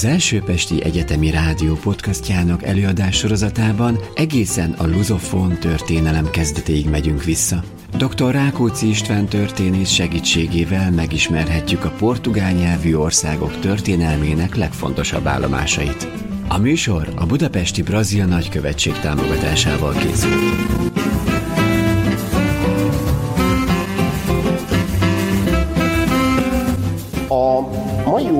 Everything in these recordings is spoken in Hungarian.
Az első Pesti Egyetemi Rádió podcastjának előadás sorozatában egészen a luzofón történelem kezdetéig megyünk vissza. Dr. Rákóczi István történész segítségével megismerhetjük a portugál nyelvű országok történelmének legfontosabb állomásait. A műsor a Budapesti Brazil Nagykövetség támogatásával készült.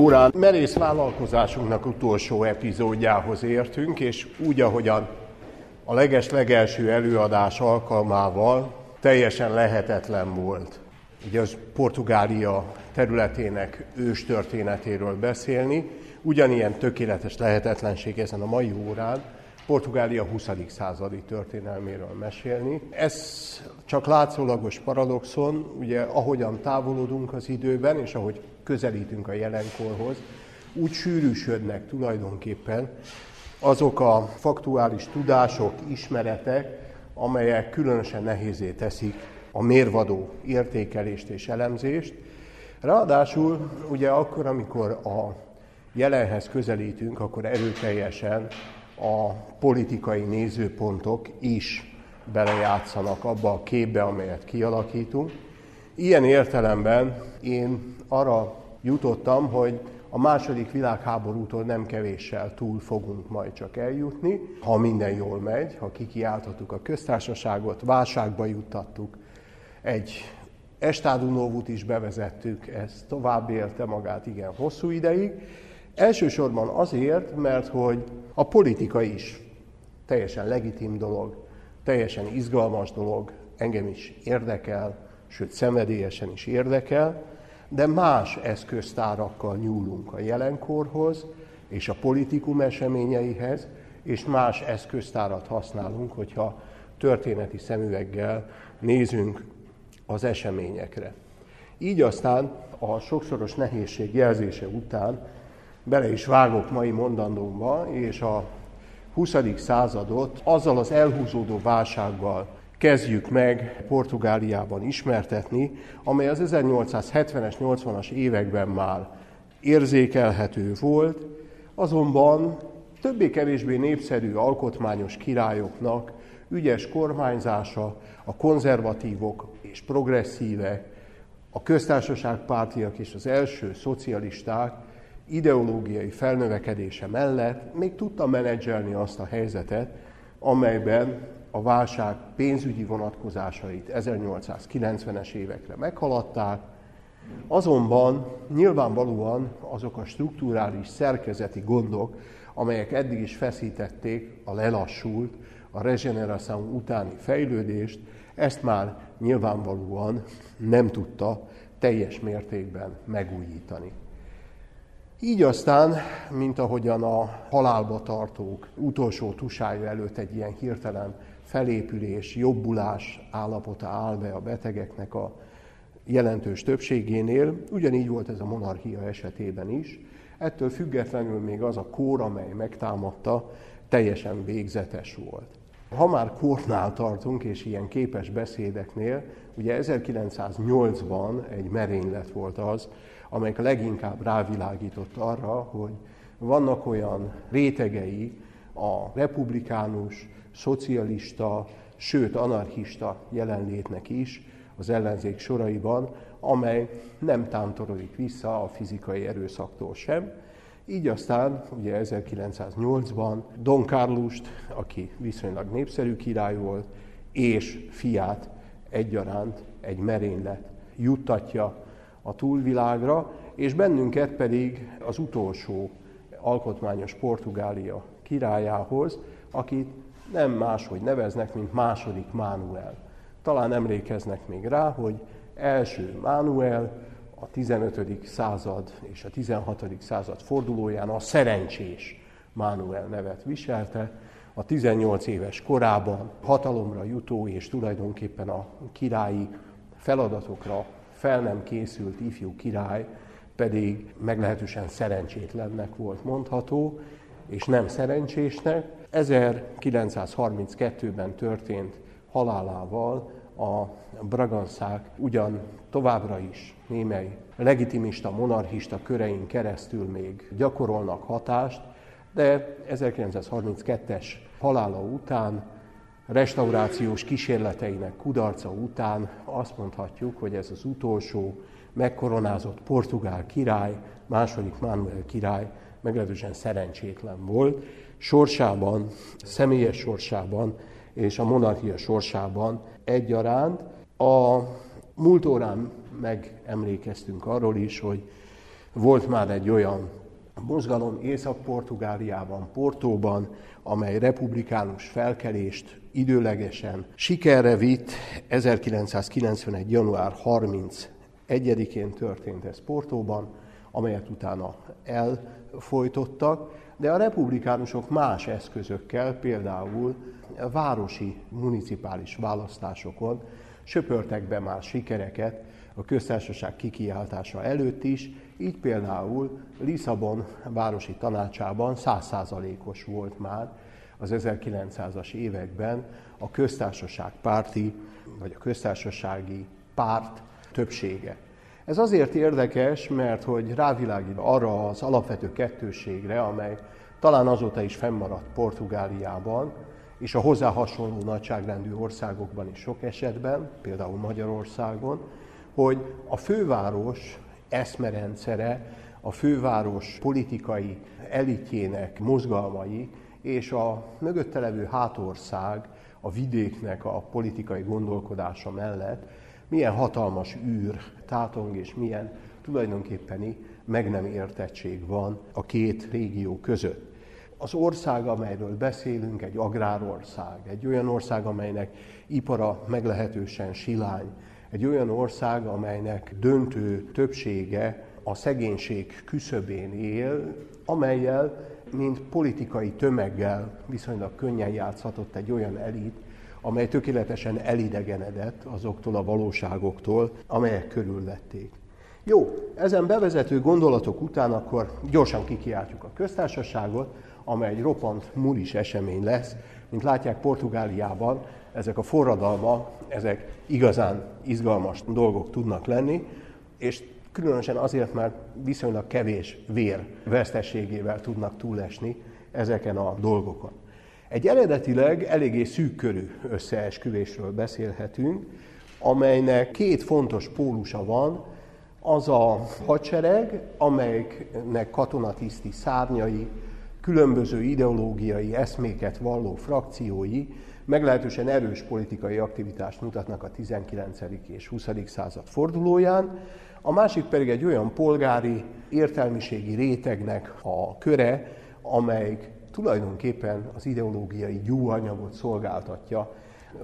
Órán merész vállalkozásunknak utolsó epizódjához értünk, és úgy, ahogyan a leges-legelső előadás alkalmával teljesen lehetetlen volt ugye az Portugália területének ős történetéről beszélni. Ugyanilyen tökéletes lehetetlenség ezen a mai órán Portugália 20. századi történelméről mesélni. Ez csak látszólagos paradoxon, ugye ahogyan távolodunk az időben, és ahogy közelítünk a jelenkorhoz, úgy sűrűsödnek tulajdonképpen azok a faktuális tudások, ismeretek, amelyek különösen nehézé teszik a mérvadó értékelést és elemzést. Ráadásul ugye akkor, amikor a jelenhez közelítünk, akkor erőteljesen a politikai nézőpontok is belejátszanak abba a képbe, amelyet kialakítunk. Ilyen értelemben én arra jutottam, hogy a második világháborútól nem kevéssel túl fogunk majd csak eljutni, ha minden jól megy, ha kikiáltottuk a köztársaságot, válságba juttattuk, egy Estádunóvút is bevezettük, ez tovább élte magát igen hosszú ideig. Elsősorban azért, mert hogy a politika is teljesen legitim dolog, teljesen izgalmas dolog, engem is érdekel, sőt szenvedélyesen is érdekel, de más eszköztárakkal nyúlunk a jelenkorhoz és a politikum eseményeihez, és más eszköztárat használunk, hogyha történeti szemüveggel nézünk az eseményekre. Így aztán a sokszoros nehézség jelzése után bele is vágok mai mondandómba, és a 20. századot azzal az elhúzódó válsággal kezdjük meg Portugáliában ismertetni, amely az 1870-es, 80-as években már érzékelhető volt, azonban többé-kevésbé népszerű alkotmányos királyoknak ügyes kormányzása, a konzervatívok és progresszívek, a köztársaságpártiak és az első szocialisták ideológiai felnövekedése mellett még tudta menedzselni azt a helyzetet, amelyben a válság pénzügyi vonatkozásait 1890-es évekre meghaladták, azonban nyilvánvalóan azok a strukturális szerkezeti gondok, amelyek eddig is feszítették a lelassult, a regeneráció utáni fejlődést, ezt már nyilvánvalóan nem tudta teljes mértékben megújítani. Így aztán, mint ahogyan a halálba tartók utolsó tusája előtt egy ilyen hirtelen felépülés, jobbulás állapota áll be a betegeknek a jelentős többségénél, ugyanígy volt ez a monarchia esetében is. Ettől függetlenül még az a kór, amely megtámadta, teljesen végzetes volt. Ha már kórnál tartunk, és ilyen képes beszédeknél, ugye 1908-ban egy merénylet volt az, amelyik leginkább rávilágított arra, hogy vannak olyan rétegei a republikánus, szocialista, sőt anarchista jelenlétnek is az ellenzék soraiban, amely nem tántorodik vissza a fizikai erőszaktól sem. Így aztán ugye 1908-ban Don Carlust, aki viszonylag népszerű király volt, és fiát egyaránt egy merénylet juttatja a túlvilágra, és bennünket pedig az utolsó alkotmányos Portugália királyához, akit nem máshogy neveznek, mint második Mánuel. Talán emlékeznek még rá, hogy első Mánuel a 15. század és a 16. század fordulóján a szerencsés Mánuel nevet viselte, a 18 éves korában hatalomra jutó és tulajdonképpen a királyi feladatokra fel nem készült ifjú király pedig meglehetősen szerencsétlennek volt mondható, és nem szerencsésnek. 1932-ben történt halálával a braganszák ugyan továbbra is némely legitimista, monarchista körein keresztül még gyakorolnak hatást, de 1932-es halála után, restaurációs kísérleteinek kudarca után azt mondhatjuk, hogy ez az utolsó megkoronázott portugál király, második Manuel király meglehetősen szerencsétlen volt. Sorsában, személyes sorsában és a monarchia sorsában egyaránt. A múlt órán megemlékeztünk arról is, hogy volt már egy olyan mozgalom Észak-Portugáliában, Portóban, amely republikánus felkelést időlegesen sikerre vitt. 1991. január 31-én történt ez Portóban, amelyet utána elfolytottak, de a republikánusok más eszközökkel, például városi, municipális választásokon söpörtek be már sikereket a köztársaság kikiáltása előtt is, így például Lisszabon városi tanácsában százszázalékos volt már az 1900-as években a köztársaság párti, vagy a köztársasági párt többsége. Ez azért érdekes, mert hogy rávilágít arra az alapvető kettőségre, amely talán azóta is fennmaradt Portugáliában, és a hozzá hasonló nagyságrendű országokban is sok esetben, például Magyarországon, hogy a főváros eszmerendszere, a főváros politikai elitjének mozgalmai és a mögötte levő hátország, a vidéknek a politikai gondolkodása mellett milyen hatalmas űr tátong és milyen tulajdonképpeni meg nem értettség van a két régió között. Az ország, amelyről beszélünk, egy agrárország, egy olyan ország, amelynek ipara meglehetősen silány, egy olyan ország, amelynek döntő többsége a szegénység küszöbén él, amelyel, mint politikai tömeggel viszonylag könnyen játszhatott egy olyan elit, amely tökéletesen elidegenedett azoktól a valóságoktól, amelyek körülvették. Jó, ezen bevezető gondolatok után akkor gyorsan kikiáltjuk a köztársaságot, amely egy roppant mulis esemény lesz. Mint látják, Portugáliában ezek a forradalma, ezek igazán izgalmas dolgok tudnak lenni, és különösen azért, mert viszonylag kevés vér vesztességével tudnak túlesni ezeken a dolgokon. Egy eredetileg eléggé szűkkörű összeesküvésről beszélhetünk, amelynek két fontos pólusa van, az a hadsereg, amelynek katonatiszti szárnyai, különböző ideológiai eszméket valló frakciói meglehetősen erős politikai aktivitást mutatnak a 19. és 20. század fordulóján, a másik pedig egy olyan polgári értelmiségi rétegnek a köre, amelyik tulajdonképpen az ideológiai gyúanyagot szolgáltatja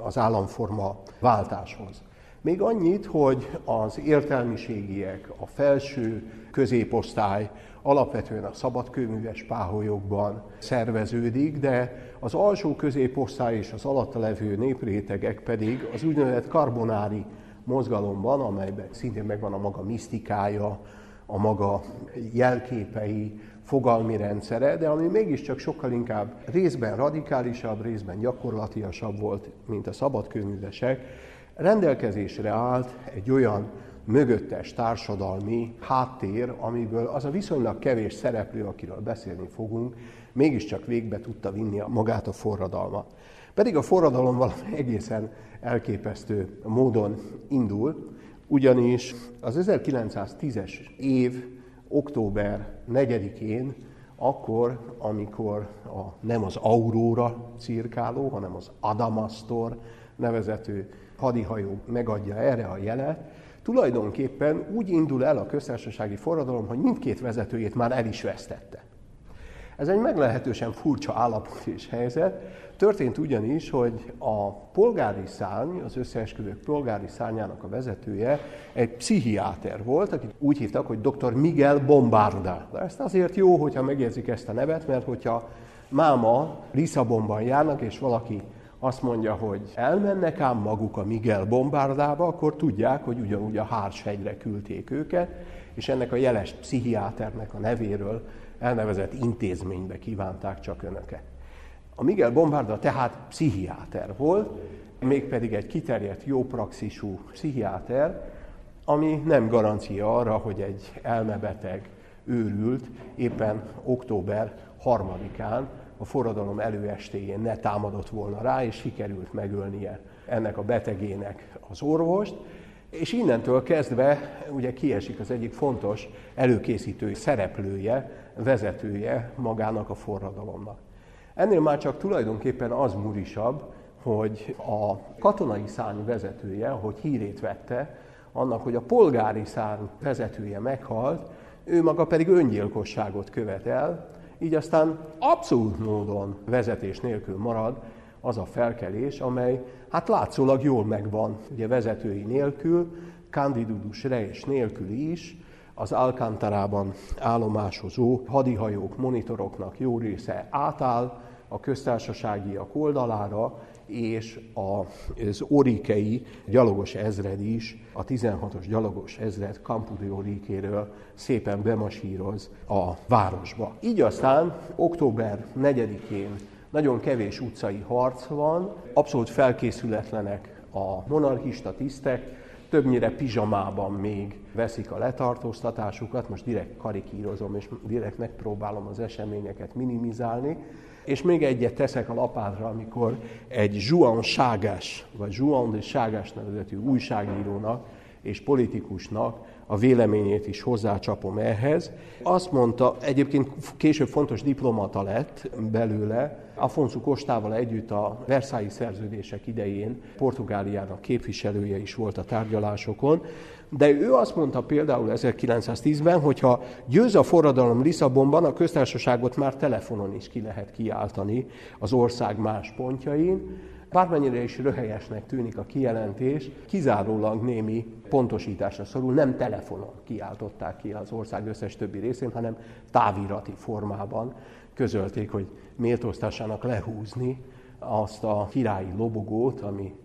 az államforma váltáshoz. Még annyit, hogy az értelmiségiek, a felső középosztály alapvetően a szabadkőműves páholyokban szerveződik, de az alsó középosztály és az alatta levő néprétegek pedig az úgynevezett karbonári mozgalomban, amelyben szintén megvan a maga misztikája, a maga jelképei, fogalmi rendszere, de ami mégiscsak sokkal inkább részben radikálisabb, részben gyakorlatiasabb volt, mint a szabadkőművesek, rendelkezésre állt egy olyan mögöttes társadalmi háttér, amiből az a viszonylag kevés szereplő, akiről beszélni fogunk, mégiscsak végbe tudta vinni magát a forradalmat. Pedig a forradalom valami egészen elképesztő módon indul, ugyanis az 1910-es év október 4-én, akkor, amikor a, nem az Aurora cirkáló, hanem az Adamastor nevezető hadihajó megadja erre a jelet, tulajdonképpen úgy indul el a köztársasági forradalom, hogy mindkét vezetőjét már el is vesztette. Ez egy meglehetősen furcsa állapot és helyzet. Történt ugyanis, hogy a polgári szárny, az összeesküvők polgári szárnyának a vezetője egy pszichiáter volt, akit úgy hívtak, hogy dr. Miguel Bombarda. De ezt azért jó, hogyha megjegyzik ezt a nevet, mert hogyha máma Lisszabonban járnak, és valaki azt mondja, hogy elmennek ám maguk a Miguel Bombardába, akkor tudják, hogy ugyanúgy a Hárshegyre küldték őket, és ennek a jeles pszichiáternek a nevéről elnevezett intézménybe kívánták csak önöket. A Miguel Bombarda tehát pszichiáter volt, mégpedig egy kiterjedt, jó praxisú pszichiáter, ami nem garancia arra, hogy egy elmebeteg őrült éppen október harmadikán a forradalom előestéjén ne támadott volna rá, és sikerült megölnie ennek a betegének az orvost, és innentől kezdve ugye kiesik az egyik fontos előkészítő szereplője, vezetője magának a forradalomnak. Ennél már csak tulajdonképpen az murisabb, hogy a katonai szárny vezetője, hogy hírét vette, annak, hogy a polgári szárny vezetője meghalt, ő maga pedig öngyilkosságot követel, így aztán abszolút módon vezetés nélkül marad az a felkelés, amely hát látszólag jól megvan, ugye vezetői nélkül, Candidudus Reis nélkül is, az Alcántarában állomásozó hadihajók, monitoroknak jó része átáll a köztársaságiak oldalára, és az orikei gyalogos ezred is, a 16-os gyalogos ezred Campudi Orikéről szépen bemasíroz a városba. Így aztán október 4-én nagyon kevés utcai harc van, abszolút felkészületlenek a monarchista tisztek, többnyire pizsamában még veszik a letartóztatásukat, most direkt karikírozom, és direkt megpróbálom az eseményeket minimizálni, és még egyet teszek a lapátra, amikor egy Juan Ságás, vagy Juan de Ságás nevezetű újságírónak és politikusnak a véleményét is hozzácsapom ehhez. Azt mondta, egyébként később fontos diplomata lett belőle, Afonso Kostával együtt a Versailles szerződések idején Portugáliának képviselője is volt a tárgyalásokon, de ő azt mondta például 1910-ben, hogy ha győz a forradalom Lisszabonban, a köztársaságot már telefonon is ki lehet kiáltani az ország más pontjain, Bármennyire is röhelyesnek tűnik a kijelentés, kizárólag némi pontosításra szorul, nem telefonon kiáltották ki az ország összes többi részén, hanem távirati formában közölték, hogy méltóztassának lehúzni azt a királyi lobogót, ami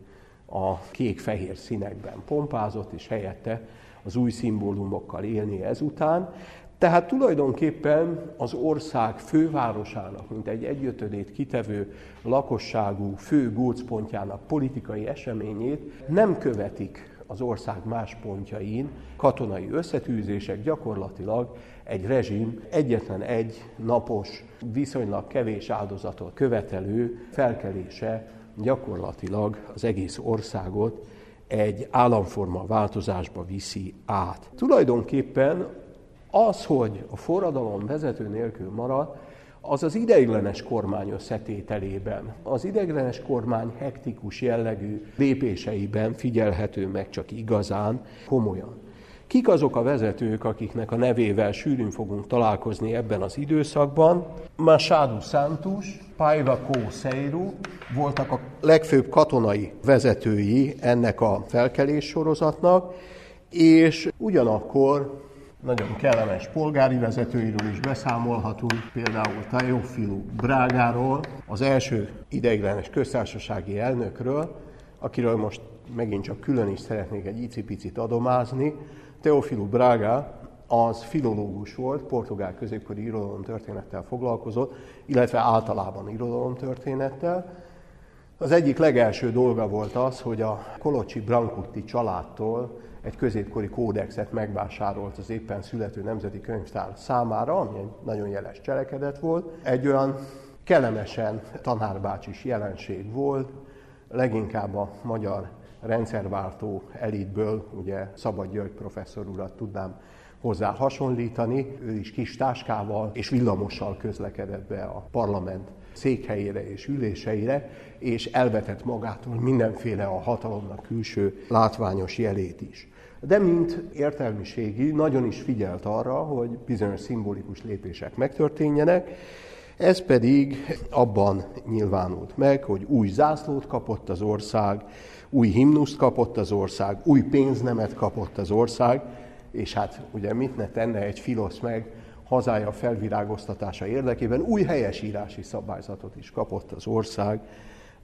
a kék-fehér színekben pompázott, és helyette az új szimbólumokkal élni ezután. Tehát tulajdonképpen az ország fővárosának, mint egy egyötödét kitevő lakosságú fő gócpontjának politikai eseményét nem követik az ország más pontjain katonai összetűzések, gyakorlatilag egy rezsim egyetlen egy napos, viszonylag kevés áldozatot követelő felkelése gyakorlatilag az egész országot egy államforma változásba viszi át. Tulajdonképpen az, hogy a forradalom vezető nélkül marad, az az ideiglenes kormány összetételében, az ideiglenes kormány hektikus jellegű lépéseiben figyelhető meg csak igazán komolyan. Kik azok a vezetők, akiknek a nevével sűrűn fogunk találkozni ebben az időszakban? Machado Santos, Paiva Kószeiru voltak a legfőbb katonai vezetői ennek a felkelés sorozatnak, és ugyanakkor nagyon kellemes polgári vezetőiről is beszámolhatunk, például Teofilu Brágáról, az első ideiglenes köztársasági elnökről, akiről most megint csak külön is szeretnék egy icipicit adomázni. Teofilu Braga az filológus volt, portugál középkori irodalomtörténettel foglalkozott, illetve általában irodalomtörténettel. Az egyik legelső dolga volt az, hogy a Kolocsi Brancutti családtól egy középkori kódexet megvásárolt az éppen születő nemzeti könyvtár számára, ami egy nagyon jeles cselekedet volt. Egy olyan kellemesen tanárbácsis jelenség volt, leginkább a magyar rendszerváltó elitből, ugye Szabad György professzor urat tudnám hozzá hasonlítani. Ő is kis táskával és villamossal közlekedett be a parlament székhelyére és üléseire, és elvetett magától mindenféle a hatalomnak külső látványos jelét is. De mint értelmiségi nagyon is figyelt arra, hogy bizonyos szimbolikus lépések megtörténjenek, ez pedig abban nyilvánult meg, hogy új zászlót kapott az ország, új himnuszt kapott az ország, új pénznemet kapott az ország, és hát ugye mit ne tenne egy filosz meg hazája felvirágoztatása érdekében, új helyesírási szabályzatot is kapott az ország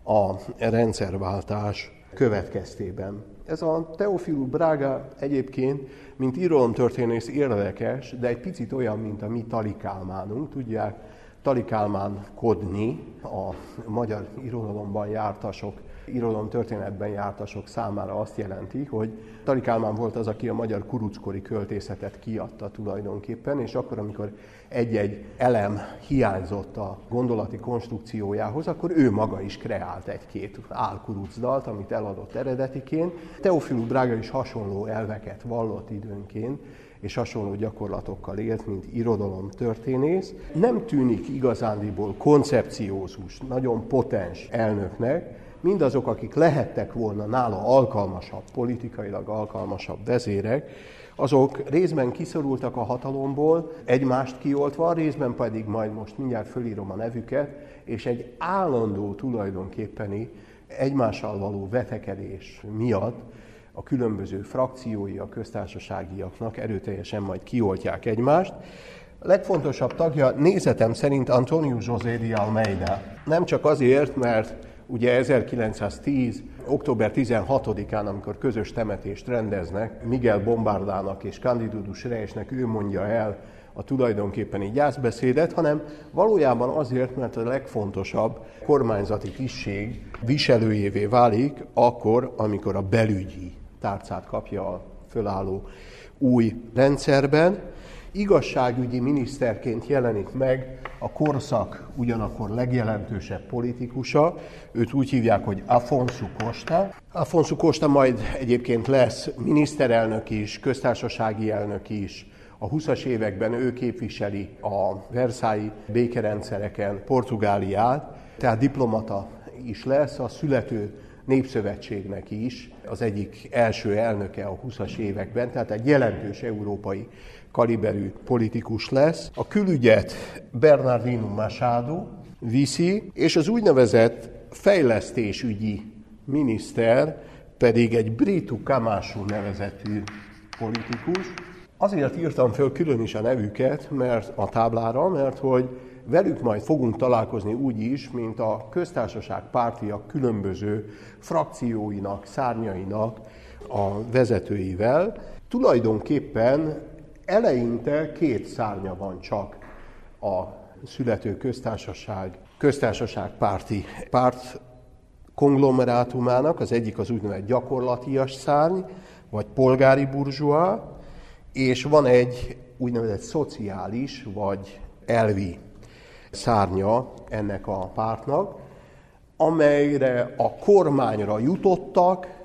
a rendszerváltás következtében. Ez a Teofilu Braga egyébként, mint irodalomtörténész érdekes, de egy picit olyan, mint a mi talikálmánunk. Tudják, talikálmán kodni a magyar irodalomban jártasok irodalom történetben jártasok számára azt jelenti, hogy Tari Kálmán volt az, aki a magyar kuruckori költészetet kiadta tulajdonképpen, és akkor, amikor egy-egy elem hiányzott a gondolati konstrukciójához, akkor ő maga is kreált egy-két álkurucdalt, amit eladott eredetiként. Teofilus Braga is hasonló elveket vallott időnként, és hasonló gyakorlatokkal élt, mint irodalom történész. Nem tűnik igazándiból koncepciózus, nagyon potens elnöknek, mindazok, akik lehettek volna nála alkalmasabb, politikailag alkalmasabb vezérek, azok részben kiszorultak a hatalomból, egymást kioltva, részben pedig majd most mindjárt fölírom a nevüket, és egy állandó tulajdonképpeni egymással való vetekedés miatt a különböző frakciói a köztársaságiaknak erőteljesen majd kioltják egymást. A legfontosabb tagja nézetem szerint Antonio José de Almeida. Nem csak azért, mert ugye 1910. október 16-án, amikor közös temetést rendeznek, Miguel Bombardának és Candidudus Reisnek ő mondja el a tulajdonképpeni gyászbeszédet, hanem valójában azért, mert a legfontosabb kormányzati tisztség viselőjévé válik akkor, amikor a belügyi tárcát kapja a fölálló új rendszerben. Igazságügyi miniszterként jelenik meg a korszak ugyanakkor legjelentősebb politikusa, őt úgy hívják, hogy Afonso Costa. Afonso Costa majd egyébként lesz miniszterelnök is, köztársasági elnök is, a 20-as években ő képviseli a Versailles békerendszereken Portugáliát, tehát diplomata is lesz, a születő népszövetségnek is az egyik első elnöke a 20-as években, tehát egy jelentős európai kaliberű politikus lesz. A külügyet Bernardino Machado viszi, és az úgynevezett fejlesztésügyi miniszter pedig egy Britu Kamásu nevezetű politikus. Azért írtam föl külön is a nevüket mert a táblára, mert hogy velük majd fogunk találkozni úgy is, mint a köztársaság pártiak különböző frakcióinak, szárnyainak a vezetőivel. Tulajdonképpen eleinte két szárnya van csak a születő köztársaság, köztársaság párti párt konglomerátumának, az egyik az úgynevezett gyakorlatias szárny, vagy polgári burzsua, és van egy úgynevezett szociális, vagy elvi szárnya ennek a pártnak, amelyre a kormányra jutottak,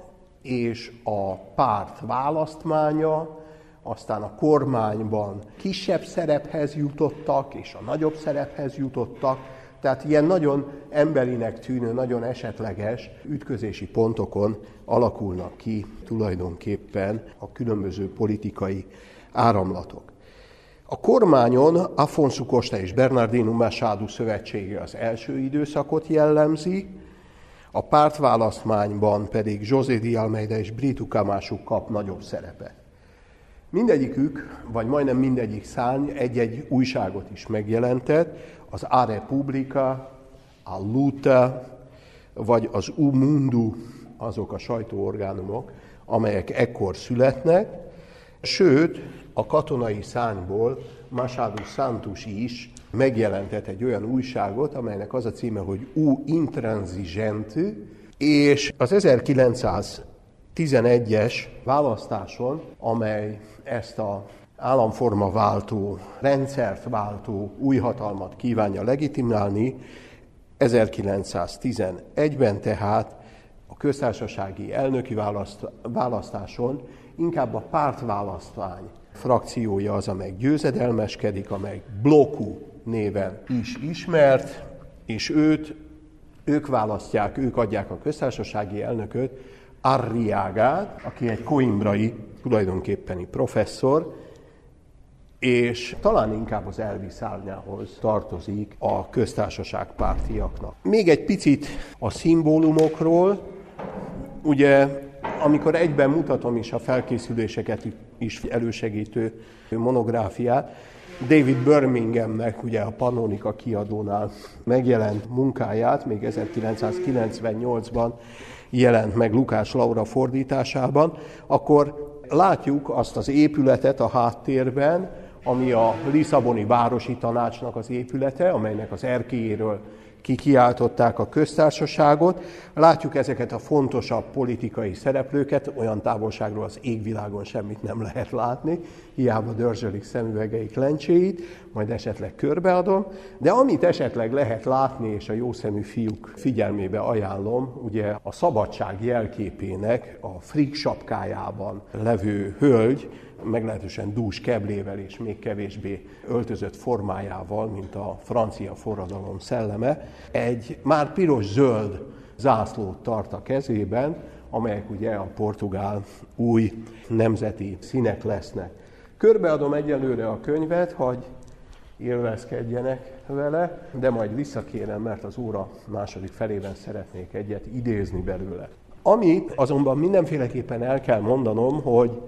és a párt választmánya, aztán a kormányban kisebb szerephez jutottak, és a nagyobb szerephez jutottak, tehát ilyen nagyon emberinek tűnő, nagyon esetleges ütközési pontokon alakulnak ki tulajdonképpen a különböző politikai áramlatok. A kormányon Afonso Costa és Bernardino Machado szövetsége az első időszakot jellemzi, a pártválasztmányban pedig José de Almeida és Brito Camacho kap nagyobb szerepet. Mindegyikük, vagy majdnem mindegyik szárny egy-egy újságot is megjelentett, az A Repubblica, a Luta, vagy az U Mundo, azok a sajtóorgánumok, amelyek ekkor születnek, sőt, a katonai szányból Machado Santos is megjelentett egy olyan újságot, amelynek az a címe, hogy U Intransigente, és az 1911-es választáson, amely ezt a államforma váltó, rendszert váltó új hatalmat kívánja legitimálni, 1911-ben tehát a köztársasági elnöki választáson inkább a pártválasztvány frakciója az, amely győzedelmeskedik, amely Bloku néven is ismert, és őt, ők választják, ők adják a köztársasági elnököt, Arriágát, aki egy coimbrai tulajdonképpeni professzor, és talán inkább az elvi szárnyához tartozik a köztársaság pártiaknak. Még egy picit a szimbólumokról, ugye amikor egyben mutatom is a felkészüléseket is elősegítő monográfiát, David Birminghamnek, ugye a Pannonika kiadónál megjelent munkáját, még 1998-ban jelent meg Lukás Laura fordításában, akkor látjuk azt az épületet a háttérben, ami a Lisszaboni Városi Tanácsnak az épülete, amelynek az kikiáltották a köztársaságot. Látjuk ezeket a fontosabb politikai szereplőket, olyan távolságról az égvilágon semmit nem lehet látni, hiába dörzsölik szemüvegeik lencséit, majd esetleg körbeadom, de amit esetleg lehet látni, és a jószemű fiúk figyelmébe ajánlom, ugye a szabadság jelképének a frik sapkájában levő hölgy, meglehetősen dús keblével és még kevésbé öltözött formájával, mint a francia forradalom szelleme, egy már piros-zöld zászlót tart a kezében, amelyek ugye a portugál új nemzeti színek lesznek. Körbeadom egyelőre a könyvet, hogy élvezkedjenek vele, de majd visszakérem, mert az óra második felében szeretnék egyet idézni belőle. Amit azonban mindenféleképpen el kell mondanom, hogy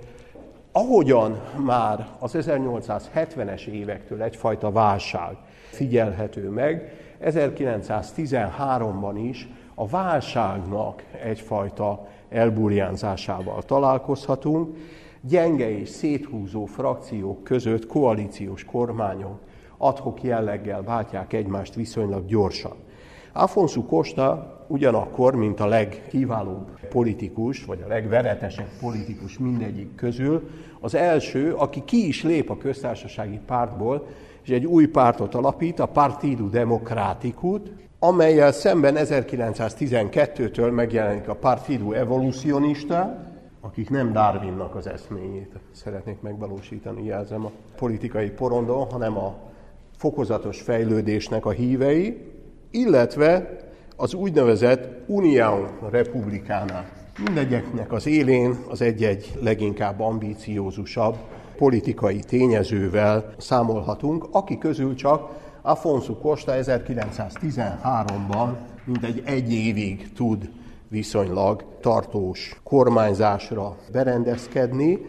ahogyan már az 1870-es évektől egyfajta válság figyelhető meg, 1913-ban is a válságnak egyfajta elburjánzásával találkozhatunk, gyenge és széthúzó frakciók között koalíciós kormányok adhok jelleggel váltják egymást viszonylag gyorsan. Afonso Costa ugyanakkor, mint a legkiválóbb politikus, vagy a legveretesebb politikus mindegyik közül, az első, aki ki is lép a köztársasági pártból, és egy új pártot alapít, a Partido Democraticut, amelyel szemben 1912-től megjelenik a Partido Evolucionista, akik nem Darwinnak az eszményét szeretnék megvalósítani, jelzem a politikai porondon, hanem a fokozatos fejlődésnek a hívei, illetve az úgynevezett União Republicana. Mindegyeknek az élén az egy-egy leginkább ambíciózusabb politikai tényezővel számolhatunk, aki közül csak Afonso Costa 1913-ban mintegy egy évig tud viszonylag tartós kormányzásra berendezkedni.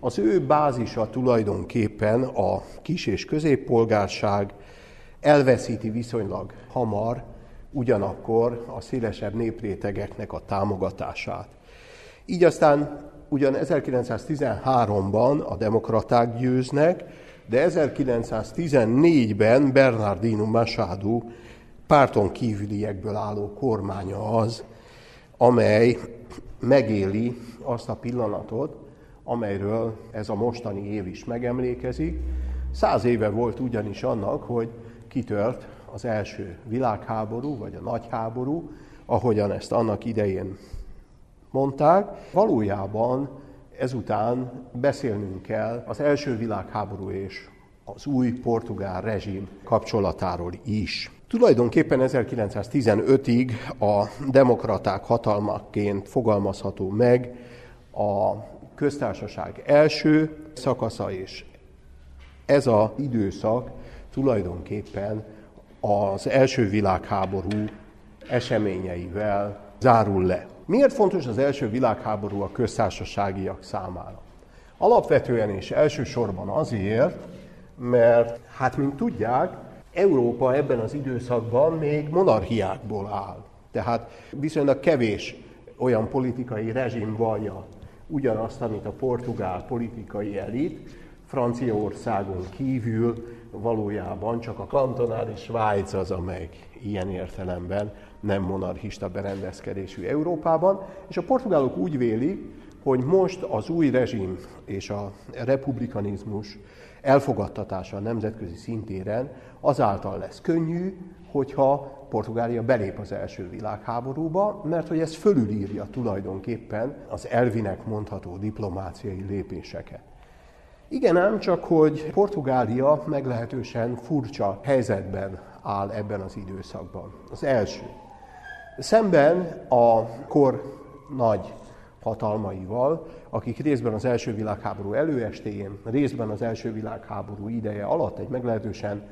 Az ő bázisa tulajdonképpen a kis- és középpolgárság elveszíti viszonylag hamar ugyanakkor a szélesebb néprétegeknek a támogatását. Így aztán ugyan 1913-ban a demokraták győznek, de 1914-ben Bernardino Machado párton kívüliekből álló kormánya az, amely megéli azt a pillanatot, amelyről ez a mostani év is megemlékezik. Száz éve volt ugyanis annak, hogy kitört az első világháború, vagy a nagy háború, ahogyan ezt annak idején mondták. Valójában ezután beszélnünk kell az első világháború és az új portugál rezsim kapcsolatáról is. Tulajdonképpen 1915-ig a demokraták hatalmaként fogalmazható meg a köztársaság első szakasza, és ez az időszak tulajdonképpen az első világháború eseményeivel zárul le. Miért fontos az első világháború a köztársaságiak számára? Alapvetően és elsősorban azért, mert hát, mint tudják, Európa ebben az időszakban még monarchiákból áll. Tehát viszonylag kevés olyan politikai rezsim vallja ugyanazt, amit a portugál politikai elit, Franciaországon kívül valójában csak a kantonális Svájc az, amely ilyen értelemben nem monarchista berendezkedésű Európában, és a portugálok úgy vélik, hogy most az új rezsim és a republikanizmus elfogadtatása a nemzetközi szintéren azáltal lesz könnyű, hogyha Portugália belép az első világháborúba, mert hogy ez fölülírja tulajdonképpen az elvinek mondható diplomáciai lépéseket. Igen ám, csak hogy Portugália meglehetősen furcsa helyzetben áll ebben az időszakban. Az első. Szemben a kor nagy hatalmaival, akik részben az első világháború előestéjén, részben az első világháború ideje alatt egy meglehetősen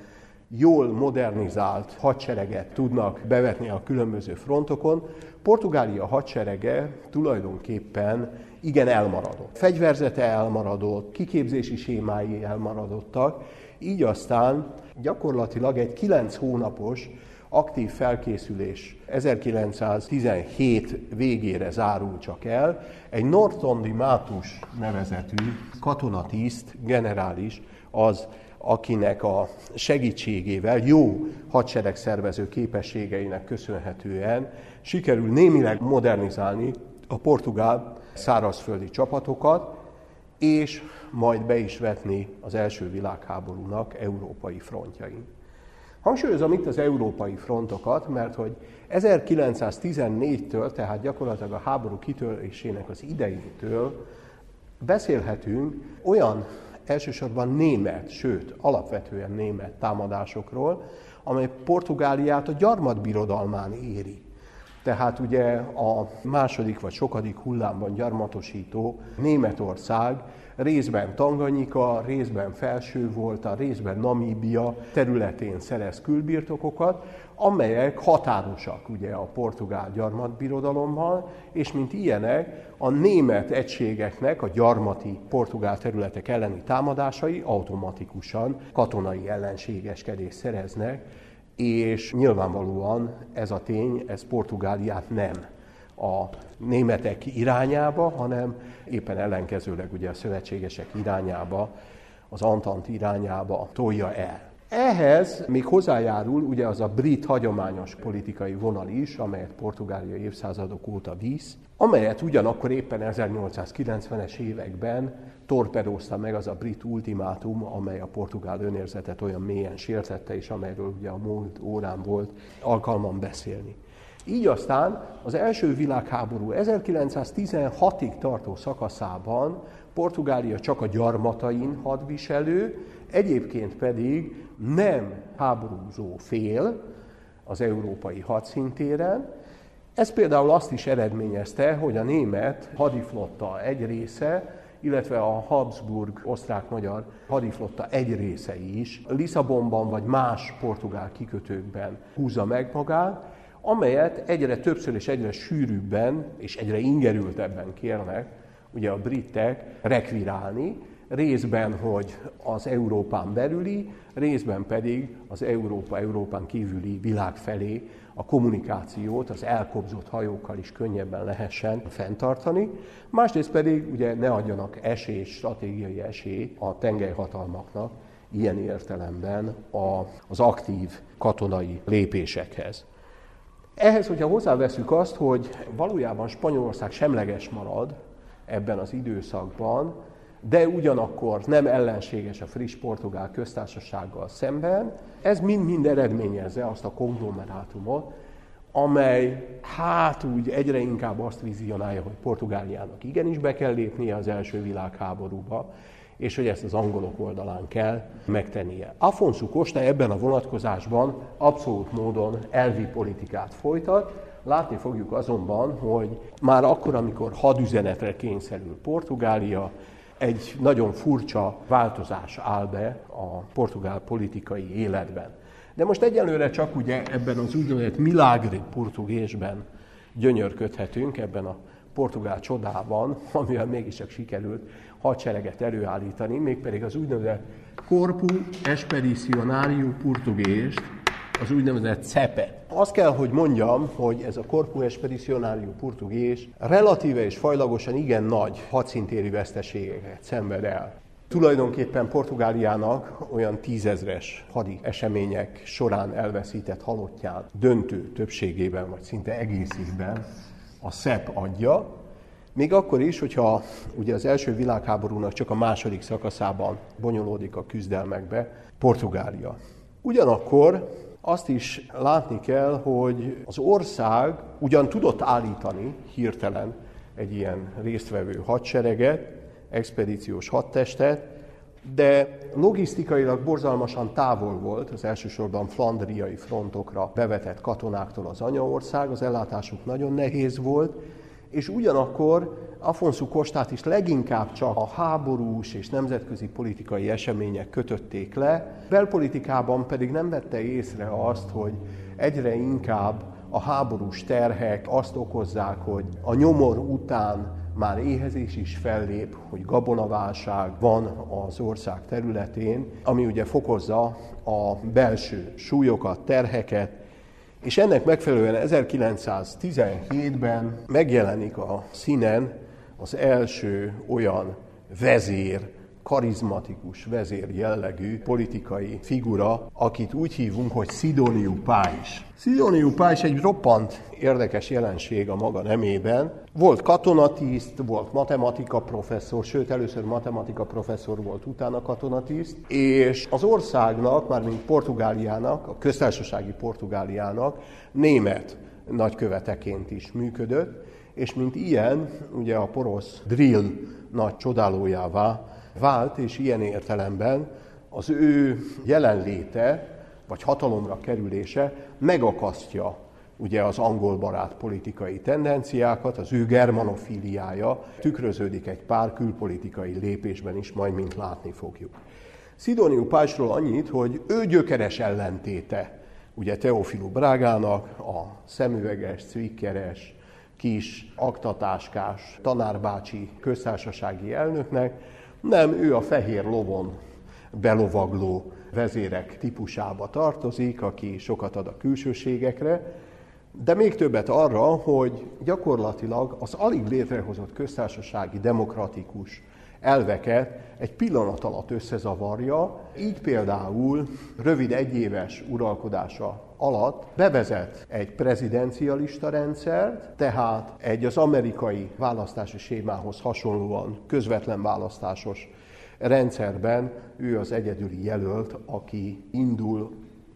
jól modernizált hadsereget tudnak bevetni a különböző frontokon, Portugália hadserege tulajdonképpen igen elmaradott. Fegyverzete elmaradott, kiképzési sémái elmaradottak, így aztán gyakorlatilag egy kilenc hónapos aktív felkészülés 1917 végére zárul csak el. Egy Nortondi Mátus nevezetű katonatiszt, generális, az akinek a segítségével, jó hadseregszervező képességeinek köszönhetően sikerül némileg modernizálni a portugál szárazföldi csapatokat, és majd be is vetni az első világháborúnak európai frontjain. Hangsúlyozom itt az európai frontokat, mert hogy 1914-től, tehát gyakorlatilag a háború kitörésének az idejétől beszélhetünk olyan elsősorban német, sőt, alapvetően német támadásokról, amely Portugáliát a gyarmatbirodalmán éri. Tehát ugye a második vagy sokadik hullámban gyarmatosító Németország részben Tanganyika, részben Felső volt, a részben Namíbia területén szerez külbirtokokat, amelyek határosak ugye a portugál gyarmatbirodalommal, és mint ilyenek a német egységeknek a gyarmati portugál területek elleni támadásai automatikusan katonai ellenségeskedést szereznek, és nyilvánvalóan ez a tény, ez Portugáliát nem a németek irányába, hanem éppen ellenkezőleg ugye a szövetségesek irányába, az Antant irányába tolja el. Ehhez még hozzájárul ugye az a brit hagyományos politikai vonal is, amelyet Portugália évszázadok óta visz, amelyet ugyanakkor éppen 1890-es években torpedózta meg az a brit ultimátum, amely a portugál önérzetet olyan mélyen sértette, és amelyről ugye a múlt órán volt alkalmam beszélni. Így aztán az első világháború 1916-ig tartó szakaszában Portugália csak a gyarmatain hadviselő, egyébként pedig nem háborúzó fél az európai hadszintéren. Ez például azt is eredményezte, hogy a német hadiflotta egy része, illetve a Habsburg osztrák-magyar hadiflotta egy része is Lisszabonban vagy más portugál kikötőkben húzza meg magát, amelyet egyre többször és egyre sűrűbben és egyre ingerültebben kérnek ugye a britek rekvirálni, részben, hogy az Európán belüli, részben pedig az Európa, Európán kívüli világ felé a kommunikációt az elkobzott hajókkal is könnyebben lehessen fenntartani. Másrészt pedig ugye ne adjanak esély, stratégiai esély a tengelyhatalmaknak ilyen értelemben a, az aktív katonai lépésekhez. Ehhez, hogyha hozzáveszünk azt, hogy valójában Spanyolország semleges marad ebben az időszakban, de ugyanakkor nem ellenséges a friss portugál köztársasággal szemben, ez mind-mind eredményezze azt a konglomerátumot, amely hát úgy egyre inkább azt vizionálja, hogy Portugáliának igenis be kell lépnie az első világháborúba, és hogy ezt az angolok oldalán kell megtennie. Afonso Costa ebben a vonatkozásban abszolút módon elvi politikát folytat, Látni fogjuk azonban, hogy már akkor, amikor hadüzenetre kényszerül Portugália, egy nagyon furcsa változás áll be a portugál politikai életben. De most egyelőre csak ugye ebben az úgynevezett milagri portugésben gyönyörködhetünk, ebben a portugál csodában, amivel mégiscsak sikerült hadsereget előállítani, mégpedig az úgynevezett Corpo Expedicionário Portugést, az úgynevezett CEPE. Azt kell, hogy mondjam, hogy ez a Corpo Expedicionário Portugés relatíve és fajlagosan igen nagy hadszintérű veszteségeket szenved el. Tulajdonképpen Portugáliának olyan tízezres hadi események során elveszített halottján döntő többségében, vagy szinte egészében a SZEP adja, még akkor is, hogyha ugye az első világháborúnak csak a második szakaszában bonyolódik a küzdelmekbe Portugália. Ugyanakkor azt is látni kell, hogy az ország ugyan tudott állítani hirtelen egy ilyen résztvevő hadsereget, expedíciós hadtestet, de logisztikailag borzalmasan távol volt az elsősorban flandriai frontokra bevetett katonáktól az anyaország, az ellátásuk nagyon nehéz volt, és ugyanakkor Afonso Kostát is leginkább csak a háborús és nemzetközi politikai események kötötték le, belpolitikában pedig nem vette észre azt, hogy egyre inkább a háborús terhek azt okozzák, hogy a nyomor után már éhezés is fellép, hogy gabonaválság van az ország területén, ami ugye fokozza a belső súlyokat, terheket, és ennek megfelelően 1917-ben megjelenik a színen az első olyan vezér karizmatikus, vezér jellegű politikai figura, akit úgy hívunk, hogy Sidoniu Páis. Sidoniu Páis egy roppant érdekes jelenség a maga nemében. Volt katonatiszt, volt matematika professzor, sőt először matematika professzor volt, utána katonatiszt, és az országnak, mármint Portugáliának, a köztársasági Portugáliának német nagyköveteként is működött, és mint ilyen, ugye a porosz drill nagy csodálójává vált, és ilyen értelemben az ő jelenléte, vagy hatalomra kerülése megakasztja ugye az angol barát politikai tendenciákat, az ő germanofíliája tükröződik egy pár külpolitikai lépésben is, majd mint látni fogjuk. Szidóniu Pásról annyit, hogy ő gyökeres ellentéte ugye Teofilu Brágának, a szemüveges, cvikkeres, kis aktatáskás tanárbácsi köztársasági elnöknek, nem, ő a fehér lovon belovagló vezérek típusába tartozik, aki sokat ad a külsőségekre, de még többet arra, hogy gyakorlatilag az alig létrehozott köztársasági demokratikus elveket egy pillanat alatt összezavarja, így például rövid egyéves uralkodása alatt bevezet egy prezidencialista rendszert, tehát egy az amerikai választási sémához hasonlóan közvetlen választásos rendszerben ő az egyedüli jelölt, aki indul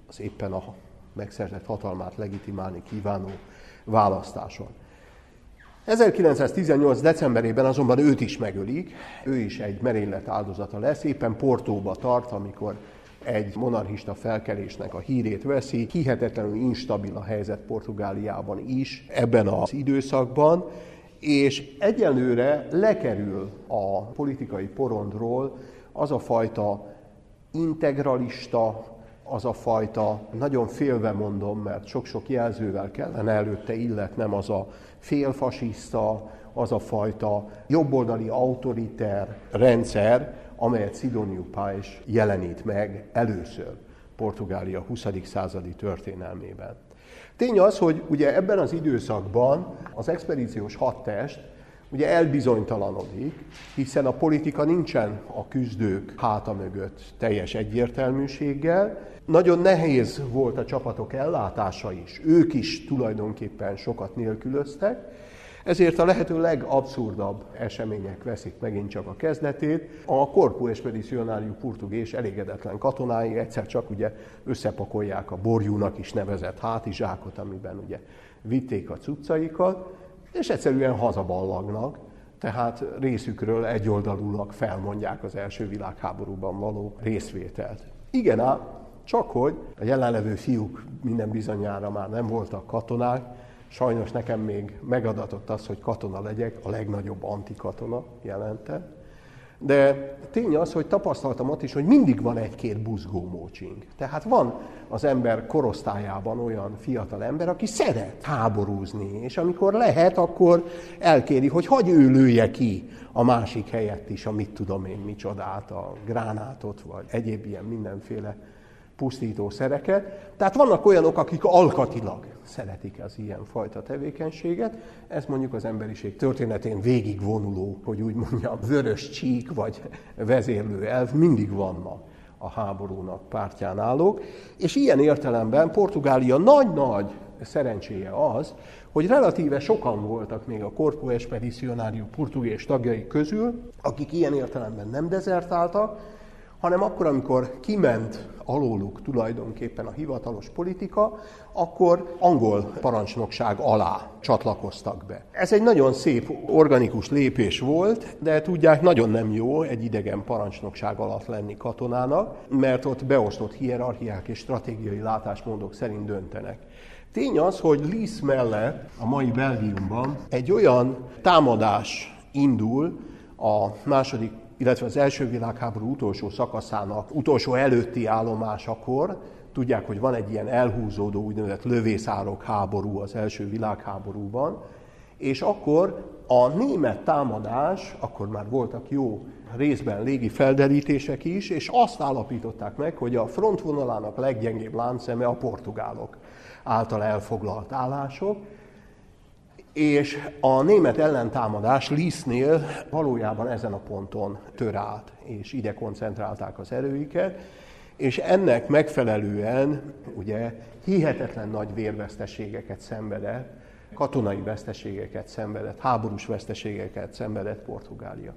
az éppen a megszerzett hatalmát legitimálni kívánó választáson. 1918. decemberében azonban őt is megölik, ő is egy merénylet áldozata lesz, éppen Portóba tart, amikor egy monarchista felkelésnek a hírét veszi. Hihetetlenül instabil a helyzet Portugáliában is ebben az időszakban, és egyenlőre lekerül a politikai porondról az a fajta integralista, az a fajta, nagyon félve mondom, mert sok-sok jelzővel kellene előtte illetnem, az a félfasiszta, az a fajta jobboldali autoriter rendszer, amelyet Sidoniu Pais jelenít meg először Portugália 20. századi történelmében. Tény az, hogy ugye ebben az időszakban az expedíciós hadtest ugye elbizonytalanodik, hiszen a politika nincsen a küzdők háta mögött teljes egyértelműséggel. Nagyon nehéz volt a csapatok ellátása is, ők is tulajdonképpen sokat nélkülöztek, ezért a lehető legabszurdabb események veszik megint csak a kezdetét. A Corpo Expedicionáriu portugés elégedetlen katonái egyszer csak ugye összepakolják a borjúnak is nevezett hátizsákot, amiben ugye vitték a cuccaikat, és egyszerűen hazaballagnak, tehát részükről egyoldalulag felmondják az első világháborúban való részvételt. Igen ám, csak hogy a jelenlevő fiúk minden bizonyára már nem voltak katonák, Sajnos nekem még megadatott az, hogy katona legyek, a legnagyobb antikatona jelente. De tény az, hogy tapasztaltam ott is, hogy mindig van egy-két buzgó mócsink. Tehát van az ember korosztályában olyan fiatal ember, aki szeret háborúzni, és amikor lehet, akkor elkéri, hogy hagy ő lője ki a másik helyett is, a mit tudom én micsodát, a gránátot, vagy egyéb ilyen mindenféle pusztító szereket. Tehát vannak olyanok, akik alkatilag szeretik az ilyen fajta tevékenységet. Ez mondjuk az emberiség történetén végigvonuló, hogy úgy mondjam, vörös csík vagy vezérlő elv mindig vannak a háborúnak pártján állók. És ilyen értelemben Portugália nagy-nagy szerencséje az, hogy relatíve sokan voltak még a Corpo Expedicionárium portugés tagjai közül, akik ilyen értelemben nem dezertáltak, hanem akkor, amikor kiment alóluk tulajdonképpen a hivatalos politika, akkor angol parancsnokság alá csatlakoztak be. Ez egy nagyon szép, organikus lépés volt, de tudják, nagyon nem jó egy idegen parancsnokság alatt lenni katonának, mert ott beosztott hierarchiák és stratégiai látásmódok szerint döntenek. Tény az, hogy Lis mellett a mai Belgiumban egy olyan támadás indul a második illetve az első világháború utolsó szakaszának utolsó előtti állomásakor, tudják, hogy van egy ilyen elhúzódó úgynevezett lövészárok háború az első világháborúban, és akkor a német támadás, akkor már voltak jó részben légi felderítések is, és azt állapították meg, hogy a frontvonalának leggyengébb láncszeme a portugálok által elfoglalt állások, És a német ellentámadás Lisznél valójában ezen a ponton tör át, és ide koncentrálták az erőiket, és ennek megfelelően ugye hihetetlen nagy vérveszteségeket szenvedett, katonai veszteségeket szenvedett, háborús veszteségeket szenvedett Portugália.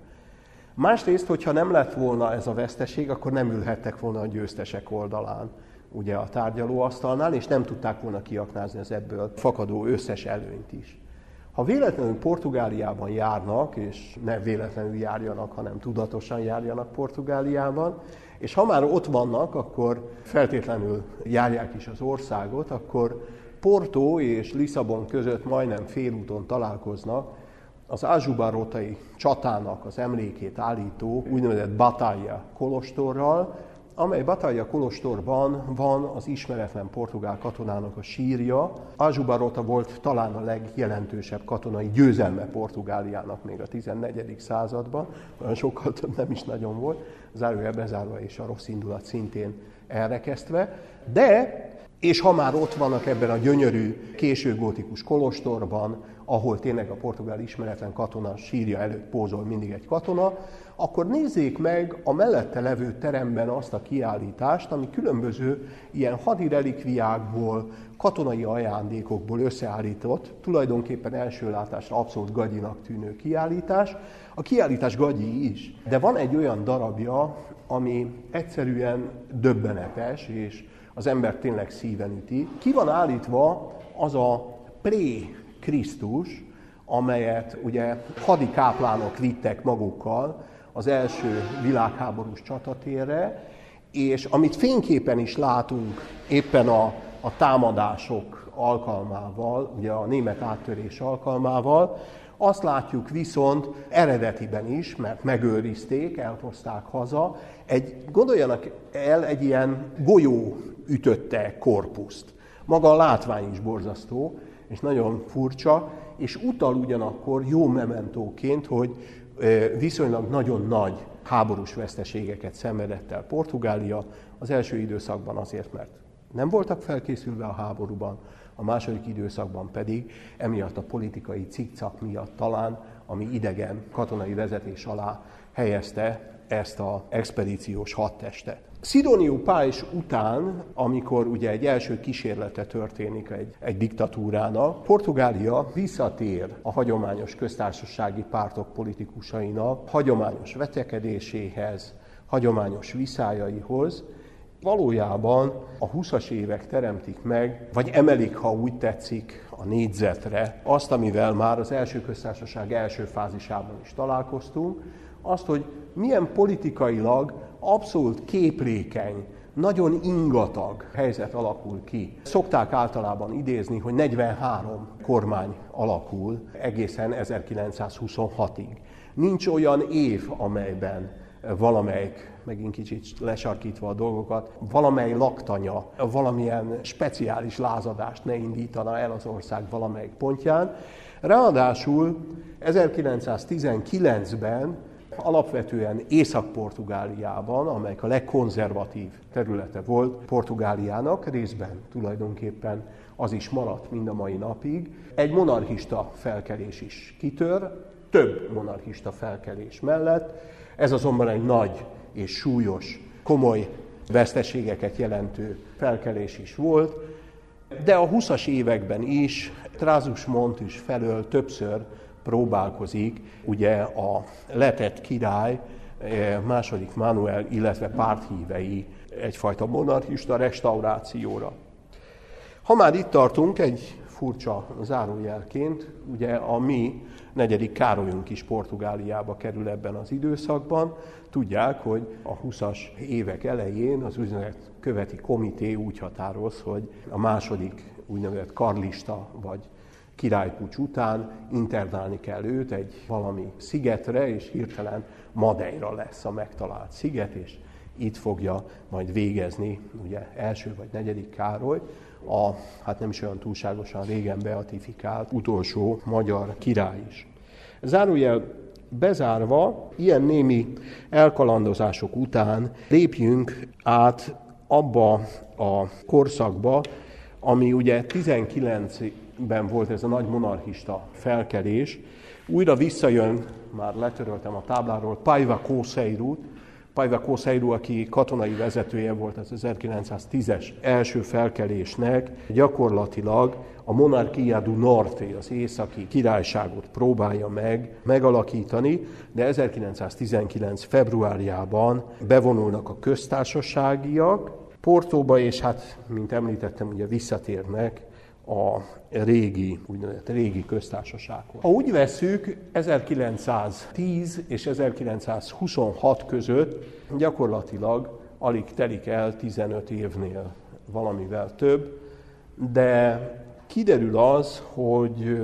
Másrészt, hogyha nem lett volna ez a veszteség, akkor nem ülhettek volna a győztesek oldalán ugye a tárgyalóasztalnál, és nem tudták volna kiaknázni az ebből fakadó összes előnyt is. Ha véletlenül Portugáliában járnak, és ne véletlenül járjanak, hanem tudatosan járjanak Portugáliában, és ha már ott vannak, akkor feltétlenül járják is az országot, akkor Porto és Lisszabon között majdnem félúton találkoznak az Ázsubarotai csatának az emlékét állító úgynevezett Batalja kolostorral, amely Batalja kolostorban van az ismeretlen portugál katonának a sírja. Ázsubarota volt talán a legjelentősebb katonai győzelme Portugáliának még a 14. században, olyan sokkal több nem is nagyon volt, zárójel bezárva és a rossz indulat szintén elrekesztve, de és ha már ott vannak ebben a gyönyörű későgótikus kolostorban, ahol tényleg a portugál ismeretlen katona sírja előtt pózol mindig egy katona, akkor nézzék meg a mellette levő teremben azt a kiállítást, ami különböző ilyen hadirelikviákból, katonai ajándékokból összeállított, tulajdonképpen első látásra abszolút gagyinak tűnő kiállítás. A kiállítás gagyi is, de van egy olyan darabja, ami egyszerűen döbbenetes, és az ember tényleg szíven üti. Ki van állítva az a pré Krisztus, amelyet ugye hadikáplánok vittek magukkal az első világháborús csatatérre, és amit fényképen is látunk éppen a, a támadások alkalmával, ugye a német áttörés alkalmával, azt látjuk viszont eredetiben is, mert megőrizték, elhozták haza, egy, gondoljanak el egy ilyen golyó ütötte korpuszt. Maga a látvány is borzasztó, és nagyon furcsa, és utal ugyanakkor jó mementóként, hogy viszonylag nagyon nagy háborús veszteségeket szenvedett el Portugália az első időszakban azért, mert nem voltak felkészülve a háborúban, a második időszakban pedig emiatt a politikai cikcak miatt talán, ami idegen katonai vezetés alá helyezte ezt az expedíciós hadtestet. Szidónió Pályis után, amikor ugye egy első kísérlete történik egy, egy diktatúrának, Portugália visszatér a hagyományos köztársasági pártok politikusainak hagyományos vetekedéséhez, hagyományos viszályaihoz, valójában a 20-as évek teremtik meg, vagy emelik, ha úgy tetszik, a négyzetre azt, amivel már az első köztársaság első fázisában is találkoztunk, azt, hogy milyen politikailag abszolút képlékeny, nagyon ingatag helyzet alakul ki. Szokták általában idézni, hogy 43 kormány alakul egészen 1926-ig. Nincs olyan év, amelyben valamelyik, megint kicsit lesarkítva a dolgokat, valamely laktanya, valamilyen speciális lázadást ne indítana el az ország valamelyik pontján. Ráadásul 1919-ben alapvetően Észak-Portugáliában, amelyik a legkonzervatív területe volt Portugáliának, részben tulajdonképpen az is maradt mind a mai napig, egy monarchista felkelés is kitör, több monarchista felkelés mellett, ez azonban egy nagy és súlyos, komoly veszteségeket jelentő felkelés is volt, de a 20-as években is Trázus Montus felől többször próbálkozik ugye a letett király eh, második Manuel, illetve párthívei egyfajta monarchista restaurációra. Ha már itt tartunk, egy furcsa zárójelként, ugye a mi negyedik Károlyunk is Portugáliába kerül ebben az időszakban. Tudják, hogy a 20-as évek elején az úgynevezett követi komité úgy határoz, hogy a második úgynevezett karlista vagy királypucs után internálni kell őt egy valami szigetre, és hirtelen Madeira lesz a megtalált sziget, és itt fogja majd végezni, ugye első vagy negyedik Károly, a, hát nem is olyan túlságosan régen beatifikált utolsó magyar király is. Zárójel bezárva, ilyen némi elkalandozások után lépjünk át abba a korszakba, ami ugye 19 ben volt ez a nagy monarchista felkelés, újra visszajön, már letöröltem a tábláról, Paiva Kószeiru, Paiva Kószeiru, aki katonai vezetője volt az 1910-es első felkelésnek, gyakorlatilag a Monarchia du Norte, az északi királyságot próbálja meg megalakítani, de 1919. februárjában bevonulnak a köztársaságiak, Portóba, és hát, mint említettem, ugye visszatérnek a régi, úgynevezett régi köztársasághoz. Ha úgy veszük, 1910 és 1926 között gyakorlatilag alig telik el 15 évnél valamivel több, de kiderül az, hogy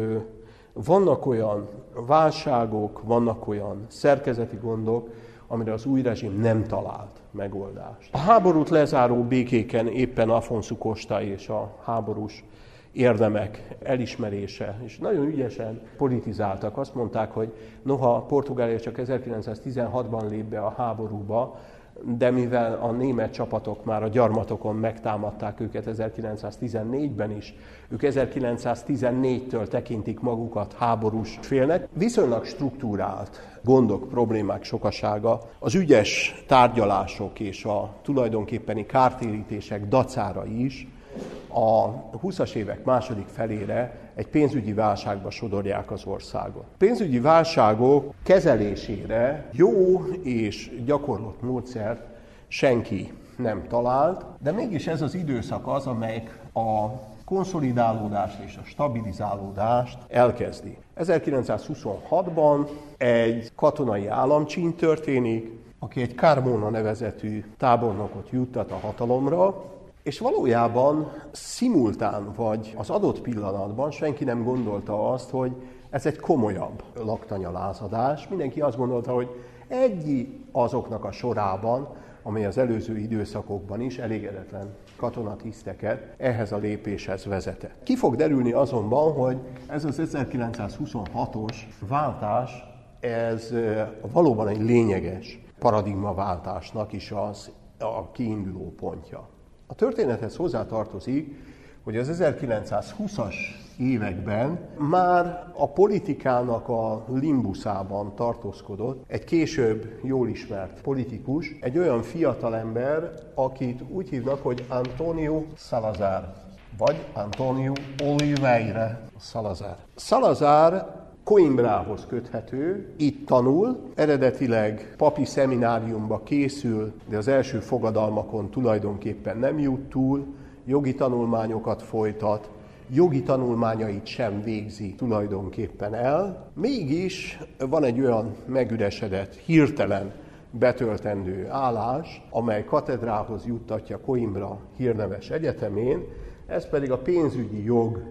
vannak olyan válságok, vannak olyan szerkezeti gondok, amire az új rezsim nem talált megoldást. A háborút lezáró békéken éppen Afonso Costa és a háborús érdemek elismerése, és nagyon ügyesen politizáltak. Azt mondták, hogy noha Portugália csak 1916-ban lép be a háborúba, de mivel a német csapatok már a gyarmatokon megtámadták őket 1914-ben is, ők 1914-től tekintik magukat háborús félnek, viszonylag struktúrált gondok, problémák sokasága, az ügyes tárgyalások és a tulajdonképpeni kártérítések dacára is a 20-as évek második felére egy pénzügyi válságba sodorják az országot. Pénzügyi válságok kezelésére jó és gyakorlott módszert senki nem talált, de mégis ez az időszak az, amelyik a konszolidálódást és a stabilizálódást elkezdi. 1926-ban egy katonai államcsíny történik, aki egy Carmona nevezetű tábornokot juttat a hatalomra, és valójában szimultán vagy az adott pillanatban senki nem gondolta azt, hogy ez egy komolyabb laktanyalázadás. Mindenki azt gondolta, hogy egy azoknak a sorában, amely az előző időszakokban is elégedetlen katonatiszteket ehhez a lépéshez vezetett. Ki fog derülni azonban, hogy ez az 1926-os váltás, ez valóban egy lényeges paradigmaváltásnak is az a kiinduló pontja. A történethez hozzátartozik, hogy az 1920-as években már a politikának a limbuszában tartózkodott egy később jól ismert politikus, egy olyan fiatalember, akit úgy hívnak, hogy Antonio Salazar, vagy Antonio Oliveira Salazar. Salazar Coimbrához köthető, itt tanul, eredetileg papi szemináriumba készül, de az első fogadalmakon tulajdonképpen nem jut túl, jogi tanulmányokat folytat, jogi tanulmányait sem végzi tulajdonképpen el, mégis van egy olyan megüresedett, hirtelen betöltendő állás, amely katedrához juttatja Coimbra hírneves egyetemén, ez pedig a pénzügyi jog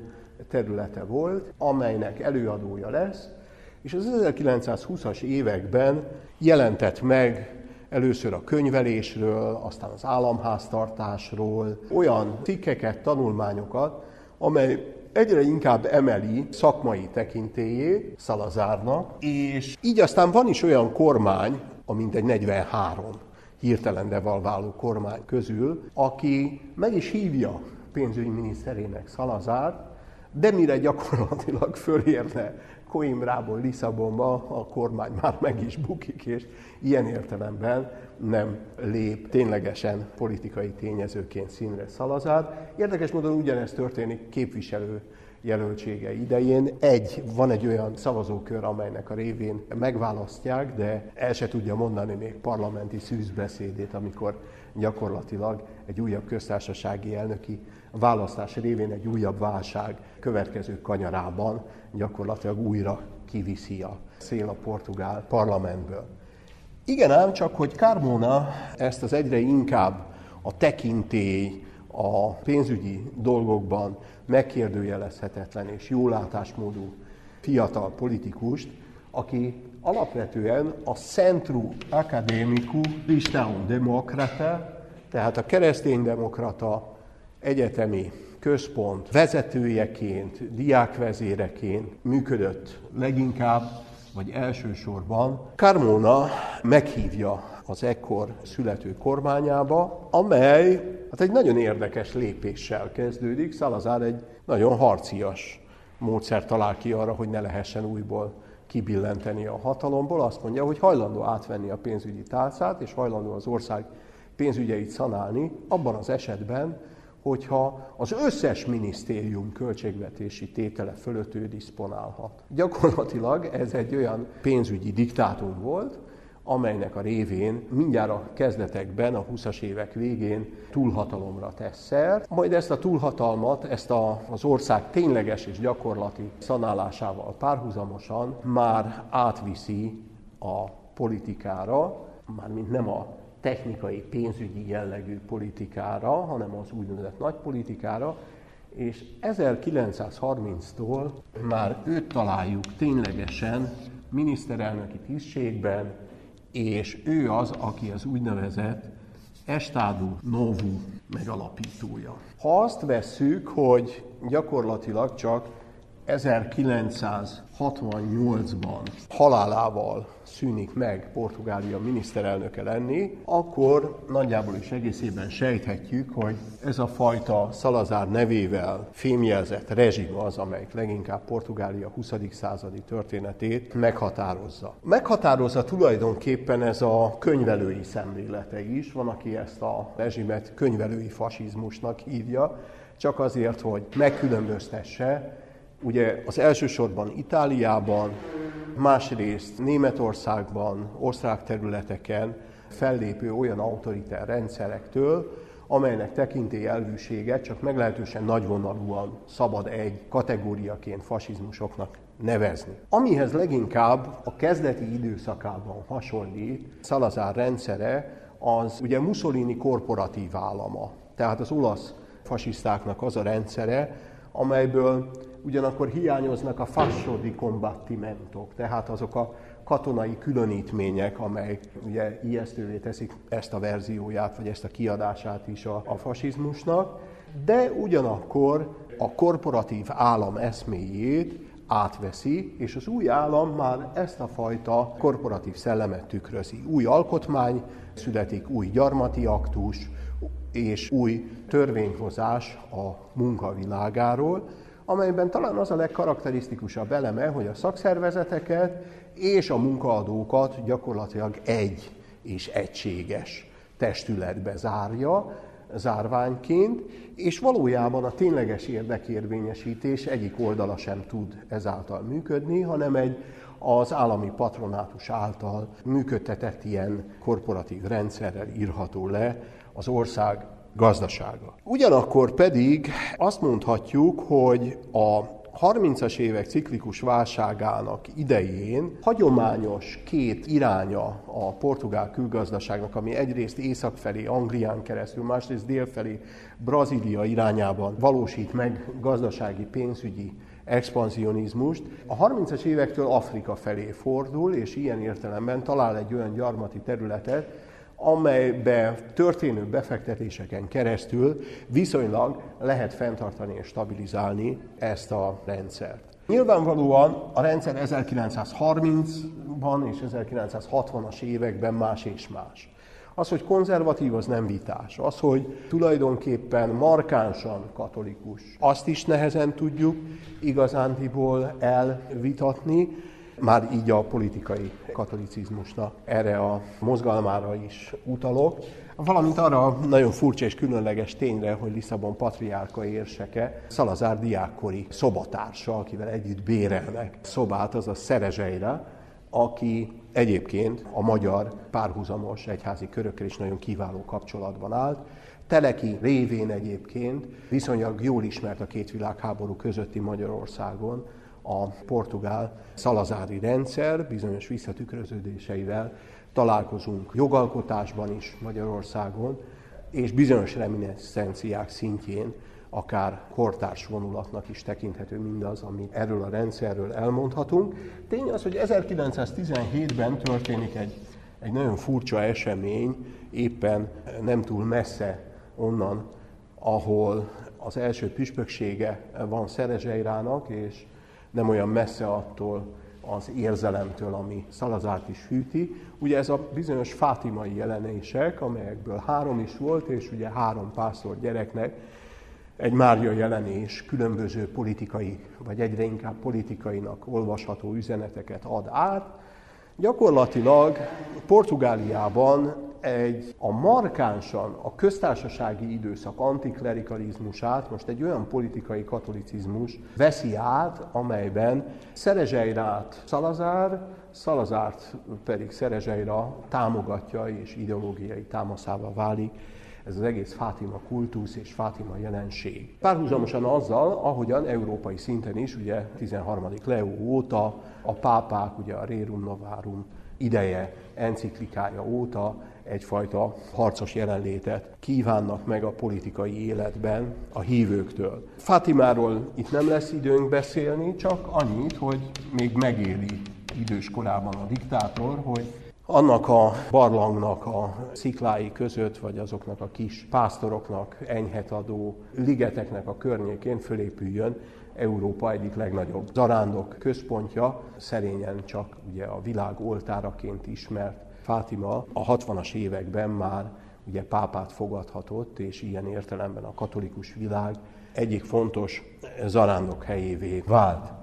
területe volt, amelynek előadója lesz, és az 1920-as években jelentett meg először a könyvelésről, aztán az államháztartásról, olyan cikkeket, tanulmányokat, amely egyre inkább emeli szakmai tekintélyét Szalazárnak, és így aztán van is olyan kormány, a mintegy 43 hirtelen devalváló kormány közül, aki meg is hívja pénzügyminiszterének Szalazárt, de mire gyakorlatilag fölérne Coimbrából Lisszabonba, a kormány már meg is bukik, és ilyen értelemben nem lép ténylegesen politikai tényezőként színre Szalazár. Érdekes módon ugyanezt történik képviselő jelöltsége idején. Egy, van egy olyan szavazókör, amelynek a révén megválasztják, de el se tudja mondani még parlamenti szűzbeszédét, amikor gyakorlatilag egy újabb köztársasági elnöki választás révén egy újabb válság következő kanyarában gyakorlatilag újra kiviszi a szél a portugál parlamentből. Igen ám, csak hogy Carmona ezt az egyre inkább a tekintély, a pénzügyi dolgokban megkérdőjelezhetetlen és jólátásmódú fiatal politikust, aki alapvetően a Centru Academicu Cristão Democrata, tehát a kereszténydemokrata egyetemi központ vezetőjeként, diákvezéreként működött leginkább, vagy elsősorban. Carmona meghívja az ekkor születő kormányába, amely hát egy nagyon érdekes lépéssel kezdődik. Salazar egy nagyon harcias módszer talál ki arra, hogy ne lehessen újból kibillenteni a hatalomból. Azt mondja, hogy hajlandó átvenni a pénzügyi tálcát, és hajlandó az ország pénzügyeit szanálni, abban az esetben, hogyha az összes minisztérium költségvetési tétele fölött ő diszponálhat. Gyakorlatilag ez egy olyan pénzügyi diktátum volt, amelynek a révén mindjárt a kezdetekben, a 20-as évek végén túlhatalomra tesz szert, majd ezt a túlhatalmat, ezt a, az ország tényleges és gyakorlati szanálásával párhuzamosan már átviszi a politikára, mármint nem a technikai, pénzügyi jellegű politikára, hanem az úgynevezett nagypolitikára, és 1930-tól már őt találjuk ténylegesen miniszterelnöki tisztségben, és ő az, aki az úgynevezett Estádú Novu megalapítója. Ha azt vesszük, hogy gyakorlatilag csak 1968-ban halálával szűnik meg Portugália miniszterelnöke lenni, akkor nagyjából is egészében sejthetjük, hogy ez a fajta Salazar nevével fémjelzett rezsim az, amelyik leginkább Portugália 20. századi történetét meghatározza. Meghatározza tulajdonképpen ez a könyvelői szemlélete is, van, aki ezt a rezsimet könyvelői fasizmusnak hívja, csak azért, hogy megkülönböztesse ugye az elsősorban Itáliában, másrészt Németországban, osztrák területeken fellépő olyan autoritár rendszerektől, amelynek tekintély elvűséget csak meglehetősen nagyvonalúan szabad egy kategóriaként fasizmusoknak nevezni. Amihez leginkább a kezdeti időszakában hasonlít Salazar rendszere, az ugye Mussolini korporatív állama, tehát az olasz fasisztáknak az a rendszere, amelyből ugyanakkor hiányoznak a fascio di tehát azok a katonai különítmények, amelyek ugye ijesztővé teszik ezt a verzióját, vagy ezt a kiadását is a, a fasizmusnak, de ugyanakkor a korporatív állam eszméjét átveszi, és az új állam már ezt a fajta korporatív szellemet tükrözi. Új alkotmány születik, új gyarmati aktus, és új törvényhozás a munkavilágáról, amelyben talán az a legkarakterisztikusabb eleme, hogy a szakszervezeteket és a munkaadókat gyakorlatilag egy és egységes testületbe zárja, zárványként, és valójában a tényleges érdekérvényesítés egyik oldala sem tud ezáltal működni, hanem egy az állami patronátus által működtetett ilyen korporatív rendszerrel írható le az ország gazdasága. Ugyanakkor pedig azt mondhatjuk, hogy a 30-as évek ciklikus válságának idején hagyományos két iránya a portugál külgazdaságnak, ami egyrészt észak felé, Anglián keresztül, másrészt dél felé, Brazília irányában valósít meg gazdasági, pénzügyi expanzionizmust. A 30-as évektől Afrika felé fordul, és ilyen értelemben talál egy olyan gyarmati területet, amelybe történő befektetéseken keresztül viszonylag lehet fenntartani és stabilizálni ezt a rendszert. Nyilvánvalóan a rendszer 1930-ban és 1960-as években más és más. Az, hogy konzervatív, az nem vitás. Az, hogy tulajdonképpen markánsan katolikus, azt is nehezen tudjuk igazándiból elvitatni, már így a politikai katolicizmusnak erre a mozgalmára is utalok. Valamint arra nagyon furcsa és különleges tényre, hogy Lisszabon patriárka érseke, Szalazár diákkori szobatársa, akivel együtt bérelnek szobát, az a Szerezseire, aki egyébként a magyar párhuzamos egyházi körökkel is nagyon kiváló kapcsolatban állt. Teleki révén egyébként viszonylag jól ismert a két világháború közötti Magyarországon, a portugál szalazári rendszer bizonyos visszatükröződéseivel találkozunk jogalkotásban is Magyarországon, és bizonyos reminiszenciák szintjén akár kortárs vonulatnak is tekinthető mindaz, amit erről a rendszerről elmondhatunk. Tény az, hogy 1917-ben történik egy, egy nagyon furcsa esemény, éppen nem túl messze onnan, ahol az első püspöksége van Szerezseirának, és nem olyan messze attól az érzelemtől, ami Szalazárt is hűti. Ugye ez a bizonyos fátimai jelenések, amelyekből három is volt, és ugye három pásztor gyereknek egy Mária jelenés különböző politikai, vagy egyre inkább politikainak olvasható üzeneteket ad át. Gyakorlatilag Portugáliában egy a markánsan a köztársasági időszak antiklerikalizmusát most egy olyan politikai katolicizmus veszi át, amelyben Szerezseirát Szalazár, Szalazárt pedig Szerezseira támogatja és ideológiai támaszával válik ez az egész Fátima kultusz és Fátima jelenség. Párhuzamosan azzal, ahogyan európai szinten is, ugye 13. Leo óta a pápák, ugye a Rerum Novarum ideje, enciklikája óta egyfajta harcos jelenlétet kívánnak meg a politikai életben a hívőktől. Fátimáról itt nem lesz időnk beszélni, csak annyit, hogy még megéli idős korában a diktátor, hogy annak a barlangnak a sziklái között, vagy azoknak a kis pásztoroknak enyhet adó ligeteknek a környékén fölépüljön Európa egyik legnagyobb zarándok központja, szerényen csak ugye a világ oltáraként ismert Fátima a 60-as években már ugye pápát fogadhatott, és ilyen értelemben a katolikus világ egyik fontos zarándok helyévé vált.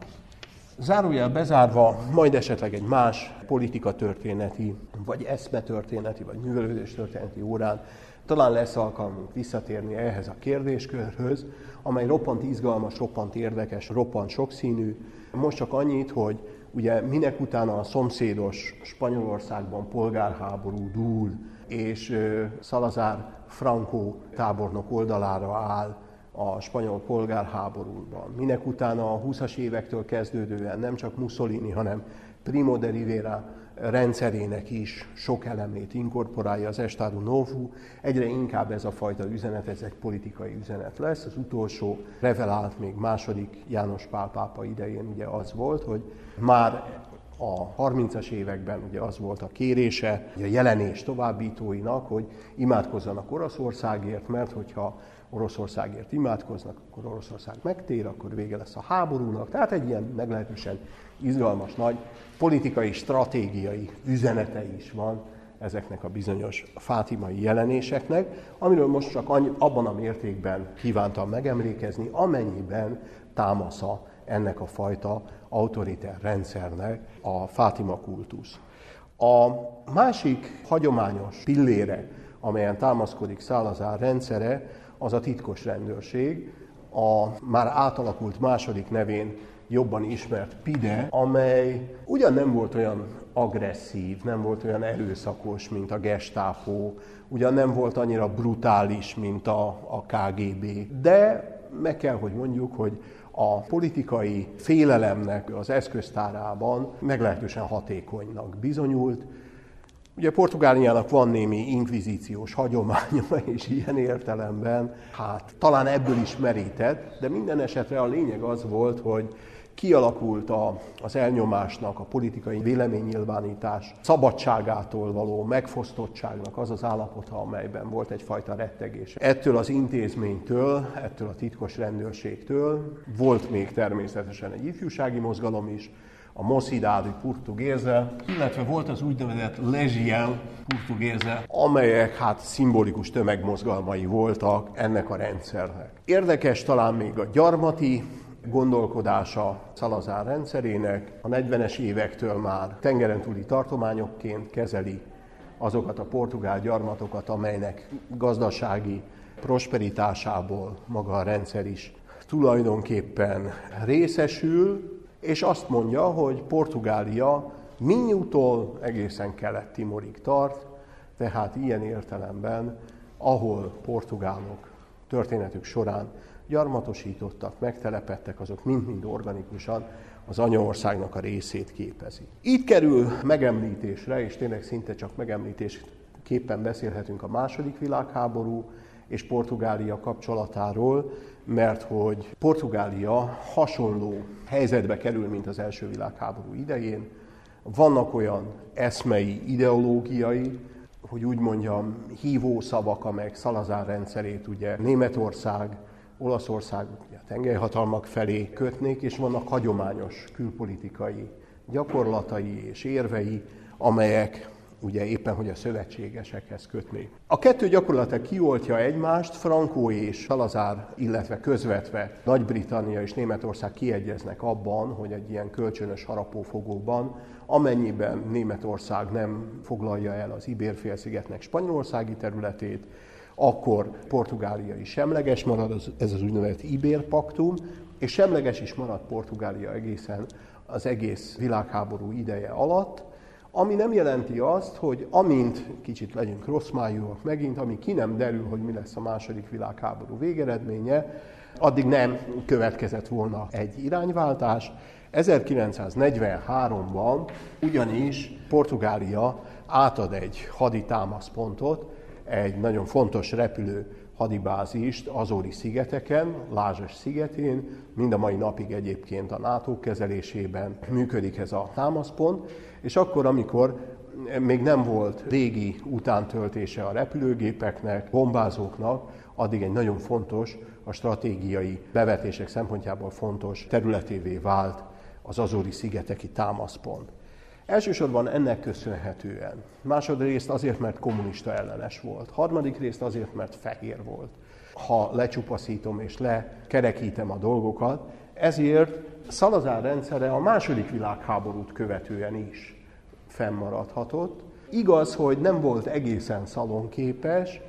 Zárójel bezárva, majd esetleg egy más politikatörténeti, vagy eszmetörténeti, vagy művelődés-történeti órán talán lesz alkalmunk visszatérni ehhez a kérdéskörhöz, amely roppant izgalmas, roppant érdekes, roppant sokszínű. Most csak annyit, hogy ugye minek utána a szomszédos Spanyolországban polgárháború dúl, és Salazar Franco tábornok oldalára áll a spanyol polgárháborúban. Minek utána a 20-as évektől kezdődően nem csak Mussolini, hanem Primo de Rivera rendszerének is sok elemét inkorporálja az Estado Novo. Egyre inkább ez a fajta üzenet, ez egy politikai üzenet lesz. Az utolsó revelált még második János Pál pápa idején ugye az volt, hogy már a 30-as években ugye az volt a kérése a jelenés továbbítóinak, hogy imádkozzanak Oroszországért, mert hogyha Oroszországért imádkoznak, akkor Oroszország megtér, akkor vége lesz a háborúnak. Tehát egy ilyen meglehetősen izgalmas, nagy politikai, stratégiai üzenete is van ezeknek a bizonyos fátimai jelenéseknek, amiről most csak annyi, abban a mértékben kívántam megemlékezni, amennyiben támasza ennek a fajta autoriter rendszernek a Fátima kultusz. A másik hagyományos pillére, amelyen támaszkodik Szálazár rendszere, az a titkos rendőrség, a már átalakult második nevén jobban ismert PIDE, amely ugyan nem volt olyan agresszív, nem volt olyan erőszakos, mint a Gestapo, ugyan nem volt annyira brutális, mint a, a KGB, de meg kell, hogy mondjuk, hogy a politikai félelemnek az eszköztárában meglehetősen hatékonynak bizonyult, Ugye Portugáliának van némi inkvizíciós hagyománya, és ilyen értelemben, hát talán ebből is merített, de minden esetre a lényeg az volt, hogy kialakult a, az elnyomásnak, a politikai véleménynyilvánítás szabadságától való megfosztottságnak az az állapota, amelyben volt egyfajta rettegés. Ettől az intézménytől, ettől a titkos rendőrségtől volt még természetesen egy ifjúsági mozgalom is, a Mocidade Portuguesa, illetve volt az úgynevezett Legião Portuguesa, amelyek hát szimbolikus tömegmozgalmai voltak ennek a rendszernek. Érdekes talán még a gyarmati gondolkodása Szalazár rendszerének. A 40-es évektől már tengeren túli tartományokként kezeli azokat a portugál gyarmatokat, amelynek gazdasági prosperitásából maga a rendszer is tulajdonképpen részesül, és azt mondja, hogy Portugália Minnyútól egészen kelet-Timorig tart, tehát ilyen értelemben, ahol portugálok történetük során gyarmatosítottak, megtelepettek, azok mind-mind organikusan az anyaországnak a részét képezi. Itt kerül megemlítésre, és tényleg szinte csak megemlítésképpen beszélhetünk a második világháború és Portugália kapcsolatáról, mert hogy Portugália hasonló helyzetbe kerül, mint az első világháború idején. Vannak olyan eszmei, ideológiai, hogy úgy mondjam, hívó szavak, amelyek Szalazár rendszerét ugye Németország, Olaszország ugye, tengelyhatalmak felé kötnék, és vannak hagyományos külpolitikai gyakorlatai és érvei, amelyek ugye éppen, hogy a szövetségesekhez kötni. A kettő gyakorlatilag kioltja egymást, Frankó és Salazár, illetve közvetve Nagy-Britannia és Németország kiegyeznek abban, hogy egy ilyen kölcsönös harapófogóban, amennyiben Németország nem foglalja el az Ibér-félszigetnek spanyolországi területét, akkor Portugália is semleges marad, ez az úgynevezett Ibér paktum, és semleges is marad Portugália egészen az egész világháború ideje alatt, ami nem jelenti azt, hogy amint kicsit legyünk rossz májúak megint, ami ki nem derül, hogy mi lesz a második világháború végeredménye, addig nem következett volna egy irányváltás. 1943-ban ugyanis Portugália átad egy haditámaszpontot, egy nagyon fontos repülő hadibázist Azori szigeteken, Lázsas szigetén, mind a mai napig egyébként a NATO kezelésében működik ez a támaszpont, és akkor, amikor még nem volt régi utántöltése a repülőgépeknek, bombázóknak, addig egy nagyon fontos, a stratégiai bevetések szempontjából fontos területévé vált az Azori szigeteki támaszpont. Elsősorban ennek köszönhetően. Másodrészt azért, mert kommunista ellenes volt. Harmadik részt azért, mert fehér volt. Ha lecsupaszítom és lekerekítem a dolgokat, ezért Szalazár rendszere a második világháborút követően is fennmaradhatott. Igaz, hogy nem volt egészen szalonképes,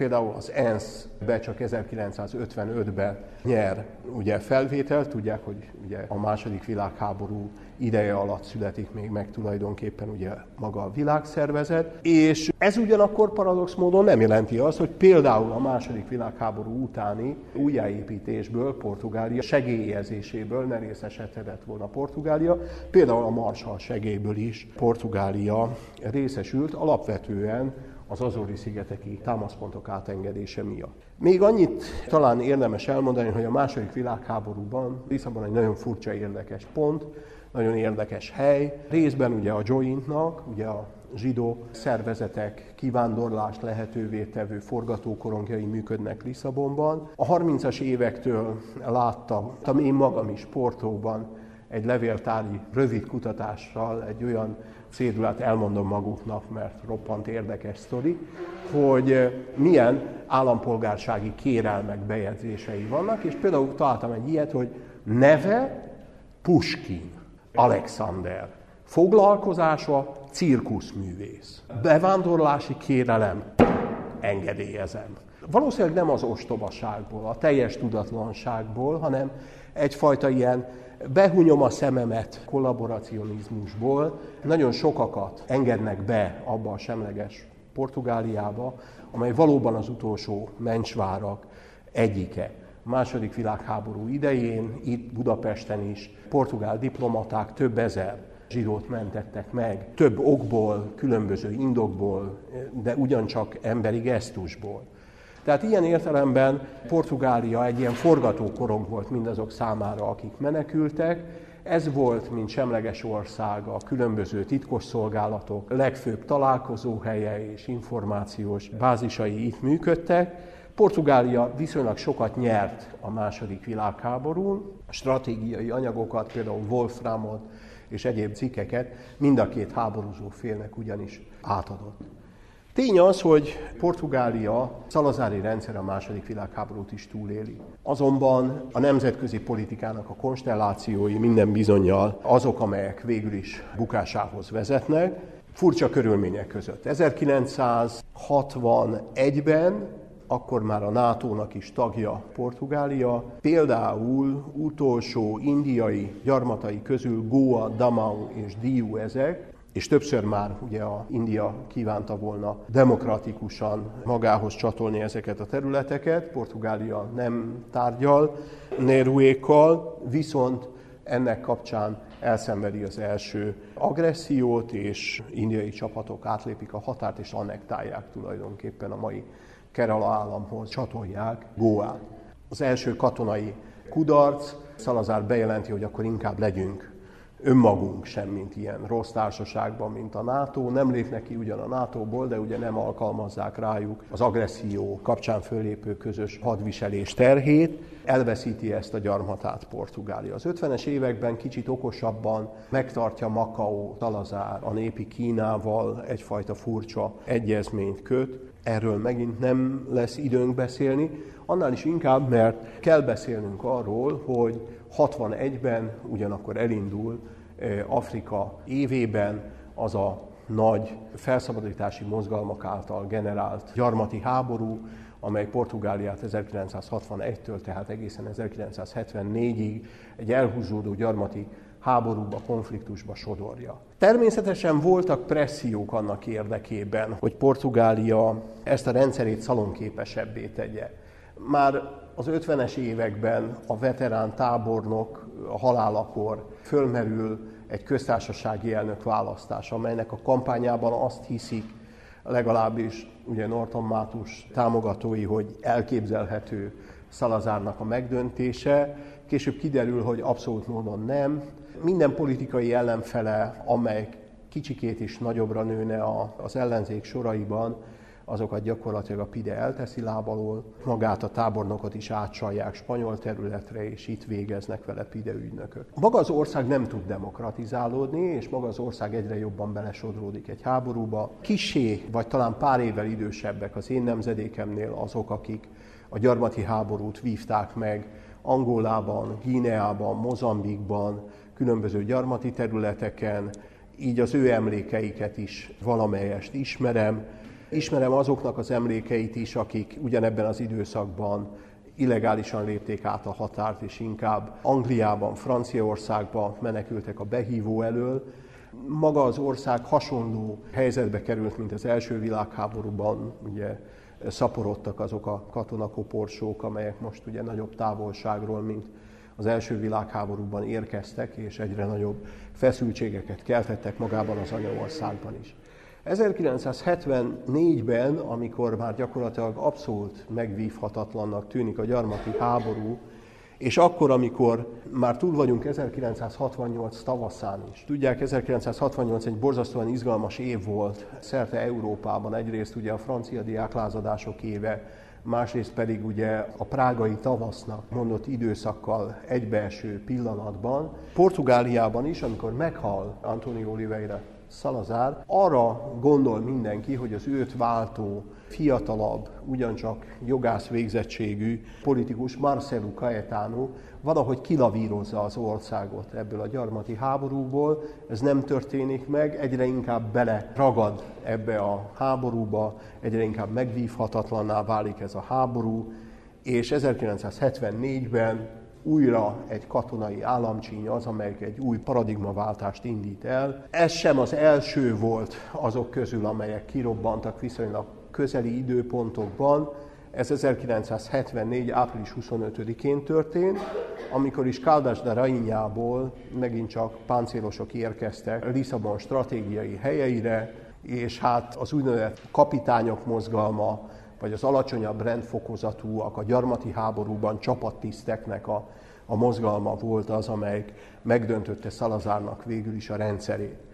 Például az ENSZ-be csak 1955-ben nyer ugye felvételt, tudják, hogy ugye a második világháború ideje alatt születik még meg tulajdonképpen ugye maga a világszervezet, és ez ugyanakkor paradox módon nem jelenti azt, hogy például a második világháború utáni újjáépítésből Portugália segélyezéséből ne részesedhetett volna Portugália, például a Marshall segélyből is Portugália részesült, alapvetően az Azori-szigeteki támaszpontok átengedése miatt. Még annyit talán érdemes elmondani, hogy a második világháborúban Lisszabon egy nagyon furcsa, érdekes pont, nagyon érdekes hely. Részben ugye a Jointnak, ugye a zsidó szervezetek kivándorlást lehetővé tevő forgatókorongjai működnek Lisszabonban. A 30-as évektől láttam én magam is Portóban egy levéltári rövid kutatással egy olyan cédulát elmondom maguknak, mert roppant érdekes sztori, hogy milyen állampolgársági kérelmek, bejegyzései vannak, és például találtam egy ilyet, hogy neve Puskin, Alexander, foglalkozása cirkuszművész, bevándorlási kérelem, engedélyezem. Valószínűleg nem az ostobaságból, a teljes tudatlanságból, hanem egyfajta ilyen behunyom a szememet kollaboracionizmusból, nagyon sokakat engednek be abba a semleges Portugáliába, amely valóban az utolsó mencsvárak egyike. Második világháború idején, itt Budapesten is, portugál diplomaták több ezer zsidót mentettek meg, több okból, különböző indokból, de ugyancsak emberi gesztusból. Tehát ilyen értelemben Portugália egy ilyen forgatókorong volt mindazok számára, akik menekültek. Ez volt, mint semleges ország, a különböző titkosszolgálatok legfőbb találkozóhelye és információs bázisai itt működtek. Portugália viszonylag sokat nyert a második világháborún, stratégiai anyagokat, például Wolframot és egyéb cikkeket mind a két háborúzó félnek ugyanis átadott. Tény az, hogy Portugália szalazári rendszer a második világháborút is túléli. Azonban a nemzetközi politikának a konstellációi minden bizonyal azok, amelyek végül is bukásához vezetnek, furcsa körülmények között. 1961-ben akkor már a NATO-nak is tagja Portugália. Például utolsó indiai gyarmatai közül Goa, Damau és Diu ezek, és többször már ugye a India kívánta volna demokratikusan magához csatolni ezeket a területeket, Portugália nem tárgyal Neruékkal, viszont ennek kapcsán elszenvedi az első agressziót, és indiai csapatok átlépik a határt, és annektálják tulajdonképpen a mai Kerala államhoz, csatolják Goát. Az első katonai kudarc, Szalazár bejelenti, hogy akkor inkább legyünk önmagunk sem, mint ilyen rossz társaságban, mint a NATO. Nem lépnek ki ugyan a NATO-ból, de ugye nem alkalmazzák rájuk az agresszió kapcsán fölépő közös hadviselés terhét. Elveszíti ezt a gyarmatát Portugália. Az 50-es években kicsit okosabban megtartja Macau, Talazár a népi Kínával egyfajta furcsa egyezményt köt. Erről megint nem lesz időnk beszélni, annál is inkább, mert kell beszélnünk arról, hogy 61-ben ugyanakkor elindul Afrika évében az a nagy felszabadítási mozgalmak által generált gyarmati háború, amely Portugáliát 1961-től, tehát egészen 1974-ig egy elhúzódó gyarmati háborúba, konfliktusba sodorja. Természetesen voltak pressziók annak érdekében, hogy Portugália ezt a rendszerét szalonképesebbé tegye. Már az 50-es években a veterán tábornok a halálakor fölmerül egy köztársasági elnök választás, amelynek a kampányában azt hiszik, legalábbis ugye Norton Mátus támogatói, hogy elképzelhető Szalazárnak a megdöntése. Később kiderül, hogy abszolút módon nem. Minden politikai ellenfele, amely kicsikét is nagyobbra nőne az ellenzék soraiban, azokat gyakorlatilag a PIDE elteszi lábalól, magát a tábornokot is átsalják spanyol területre, és itt végeznek vele PIDE ügynökök. Maga az ország nem tud demokratizálódni, és maga az ország egyre jobban belesodródik egy háborúba. Kisé, vagy talán pár évvel idősebbek az én nemzedékemnél azok, akik a gyarmati háborút vívták meg Angolában, Gíneában, Mozambikban, különböző gyarmati területeken, így az ő emlékeiket is valamelyest ismerem, Ismerem azoknak az emlékeit is, akik ugyanebben az időszakban illegálisan lépték át a határt, és inkább Angliában, Franciaországban menekültek a behívó elől. Maga az ország hasonló helyzetbe került, mint az első világháborúban, ugye szaporodtak azok a katonakoporsók, amelyek most ugye nagyobb távolságról, mint az első világháborúban érkeztek, és egyre nagyobb feszültségeket keltettek magában az anyaországban is. 1974-ben, amikor már gyakorlatilag abszolút megvívhatatlannak tűnik a gyarmati háború, és akkor, amikor már túl vagyunk 1968 tavaszán is. Tudják, 1968 egy borzasztóan izgalmas év volt szerte Európában. Egyrészt ugye a francia diáklázadások éve, másrészt pedig ugye a prágai tavasznak mondott időszakkal egybeeső pillanatban. Portugáliában is, amikor meghal Antonio Oliveira Szalazár, arra gondol mindenki, hogy az őt váltó, fiatalabb, ugyancsak jogász végzettségű politikus Marcelo Caetano valahogy kilavírozza az országot ebből a gyarmati háborúból. Ez nem történik meg, egyre inkább bele ragad ebbe a háborúba, egyre inkább megvívhatatlanná válik ez a háború, és 1974-ben újra egy katonai államcsíny az, amely egy új paradigmaváltást indít el. Ez sem az első volt azok közül, amelyek kirobbantak viszonylag közeli időpontokban. Ez 1974. április 25-én történt, amikor is Caldas de Rainhából megint csak páncélosok érkeztek Lisszabon stratégiai helyeire, és hát az úgynevezett kapitányok mozgalma vagy az alacsonyabb rendfokozatúak a gyarmati háborúban csapattiszteknek a, a mozgalma volt az, amelyik megdöntötte Szalazárnak végül is a rendszerét.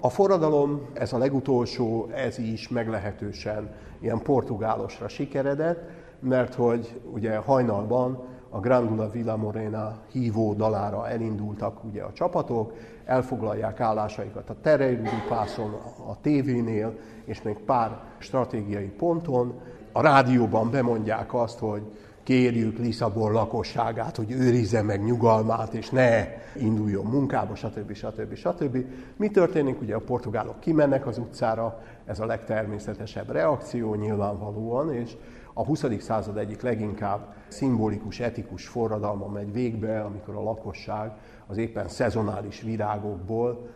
A forradalom, ez a legutolsó, ez is meglehetősen ilyen portugálosra sikeredett, mert hogy ugye hajnalban a Grandula Villa Morena hívó dalára elindultak ugye a csapatok, elfoglalják állásaikat a Tereirudi pászon, a tévénél, és még pár stratégiai ponton. A rádióban bemondják azt, hogy kérjük Lisszabon lakosságát, hogy őrizze meg nyugalmát, és ne induljon munkába, stb. stb. stb. Mi történik? Ugye a portugálok kimennek az utcára, ez a legtermészetesebb reakció nyilvánvalóan, és a 20. század egyik leginkább szimbolikus, etikus forradalma megy végbe, amikor a lakosság az éppen szezonális virágokból,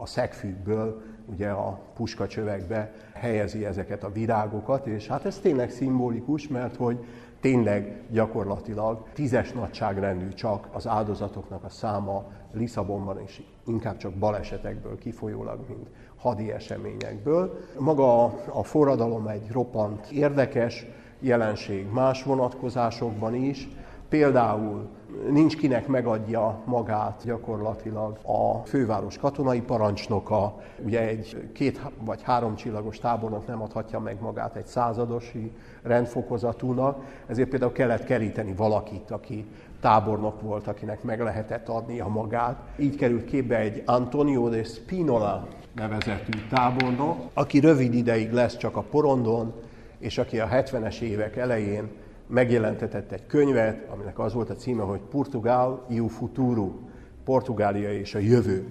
a szegfűkből, ugye a puskacsövekbe helyezi ezeket a virágokat, és hát ez tényleg szimbolikus, mert hogy tényleg gyakorlatilag tízes nagyságrendű csak az áldozatoknak a száma Lisszabonban, és inkább csak balesetekből kifolyólag, mint hadi eseményekből. Maga a forradalom egy roppant érdekes jelenség más vonatkozásokban is, Például nincs kinek megadja magát gyakorlatilag a főváros katonai parancsnoka, ugye egy két vagy három csillagos tábornok nem adhatja meg magát egy századosi rendfokozatúnak, ezért például kellett keríteni valakit, aki tábornok volt, akinek meg lehetett adni a magát. Így került képbe egy Antonio de Spinola nevezetű tábornok, aki rövid ideig lesz csak a porondon, és aki a 70-es évek elején megjelentetett egy könyvet, aminek az volt a címe, hogy Portugal e o futuro, Portugália és a jövő.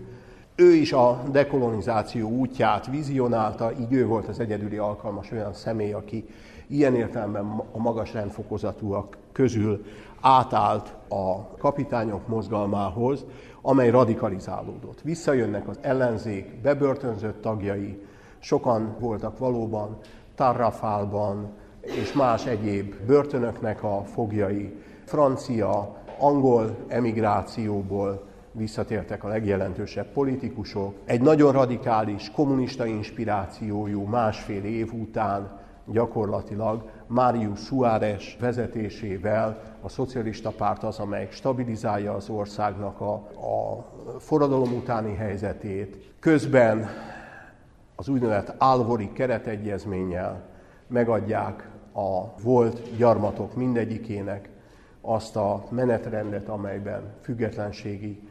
Ő is a dekolonizáció útját vizionálta, így ő volt az egyedüli alkalmas olyan személy, aki ilyen értelemben a magas rendfokozatúak közül átállt a kapitányok mozgalmához, amely radikalizálódott. Visszajönnek az ellenzék bebörtönzött tagjai, sokan voltak valóban Tarrafálban és más egyéb börtönöknek a fogjai, francia, angol emigrációból visszatértek a legjelentősebb politikusok. Egy nagyon radikális kommunista inspirációjú másfél év után gyakorlatilag Márius Suárez vezetésével a szocialista párt az, amelyik stabilizálja az országnak a, a forradalom utáni helyzetét. Közben az úgynevezett Álvori keretegyezménnyel megadják a volt gyarmatok mindegyikének azt a menetrendet, amelyben függetlenségi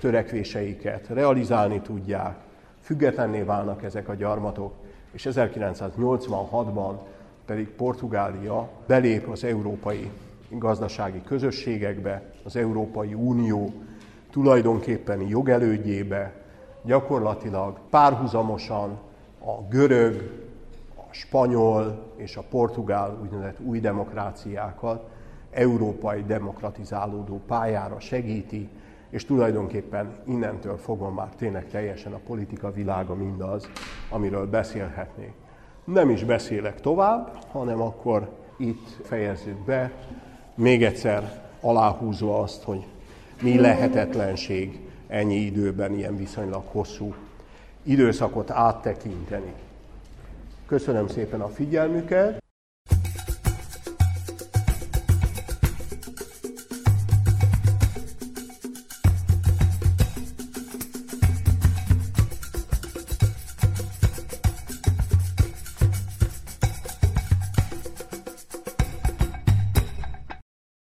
törekvéseiket realizálni tudják, függetlenné válnak ezek a gyarmatok, és 1986-ban pedig Portugália belép az európai gazdasági közösségekbe, az Európai Unió tulajdonképpeni jogelődjébe, gyakorlatilag párhuzamosan a görög, spanyol és a portugál úgynevezett új demokráciákat európai demokratizálódó pályára segíti, és tulajdonképpen innentől fogva már tényleg teljesen a politika világa mindaz, amiről beszélhetnék. Nem is beszélek tovább, hanem akkor itt fejezzük be, még egyszer aláhúzva azt, hogy mi lehetetlenség ennyi időben ilyen viszonylag hosszú időszakot áttekinteni. Köszönöm szépen a figyelmüket!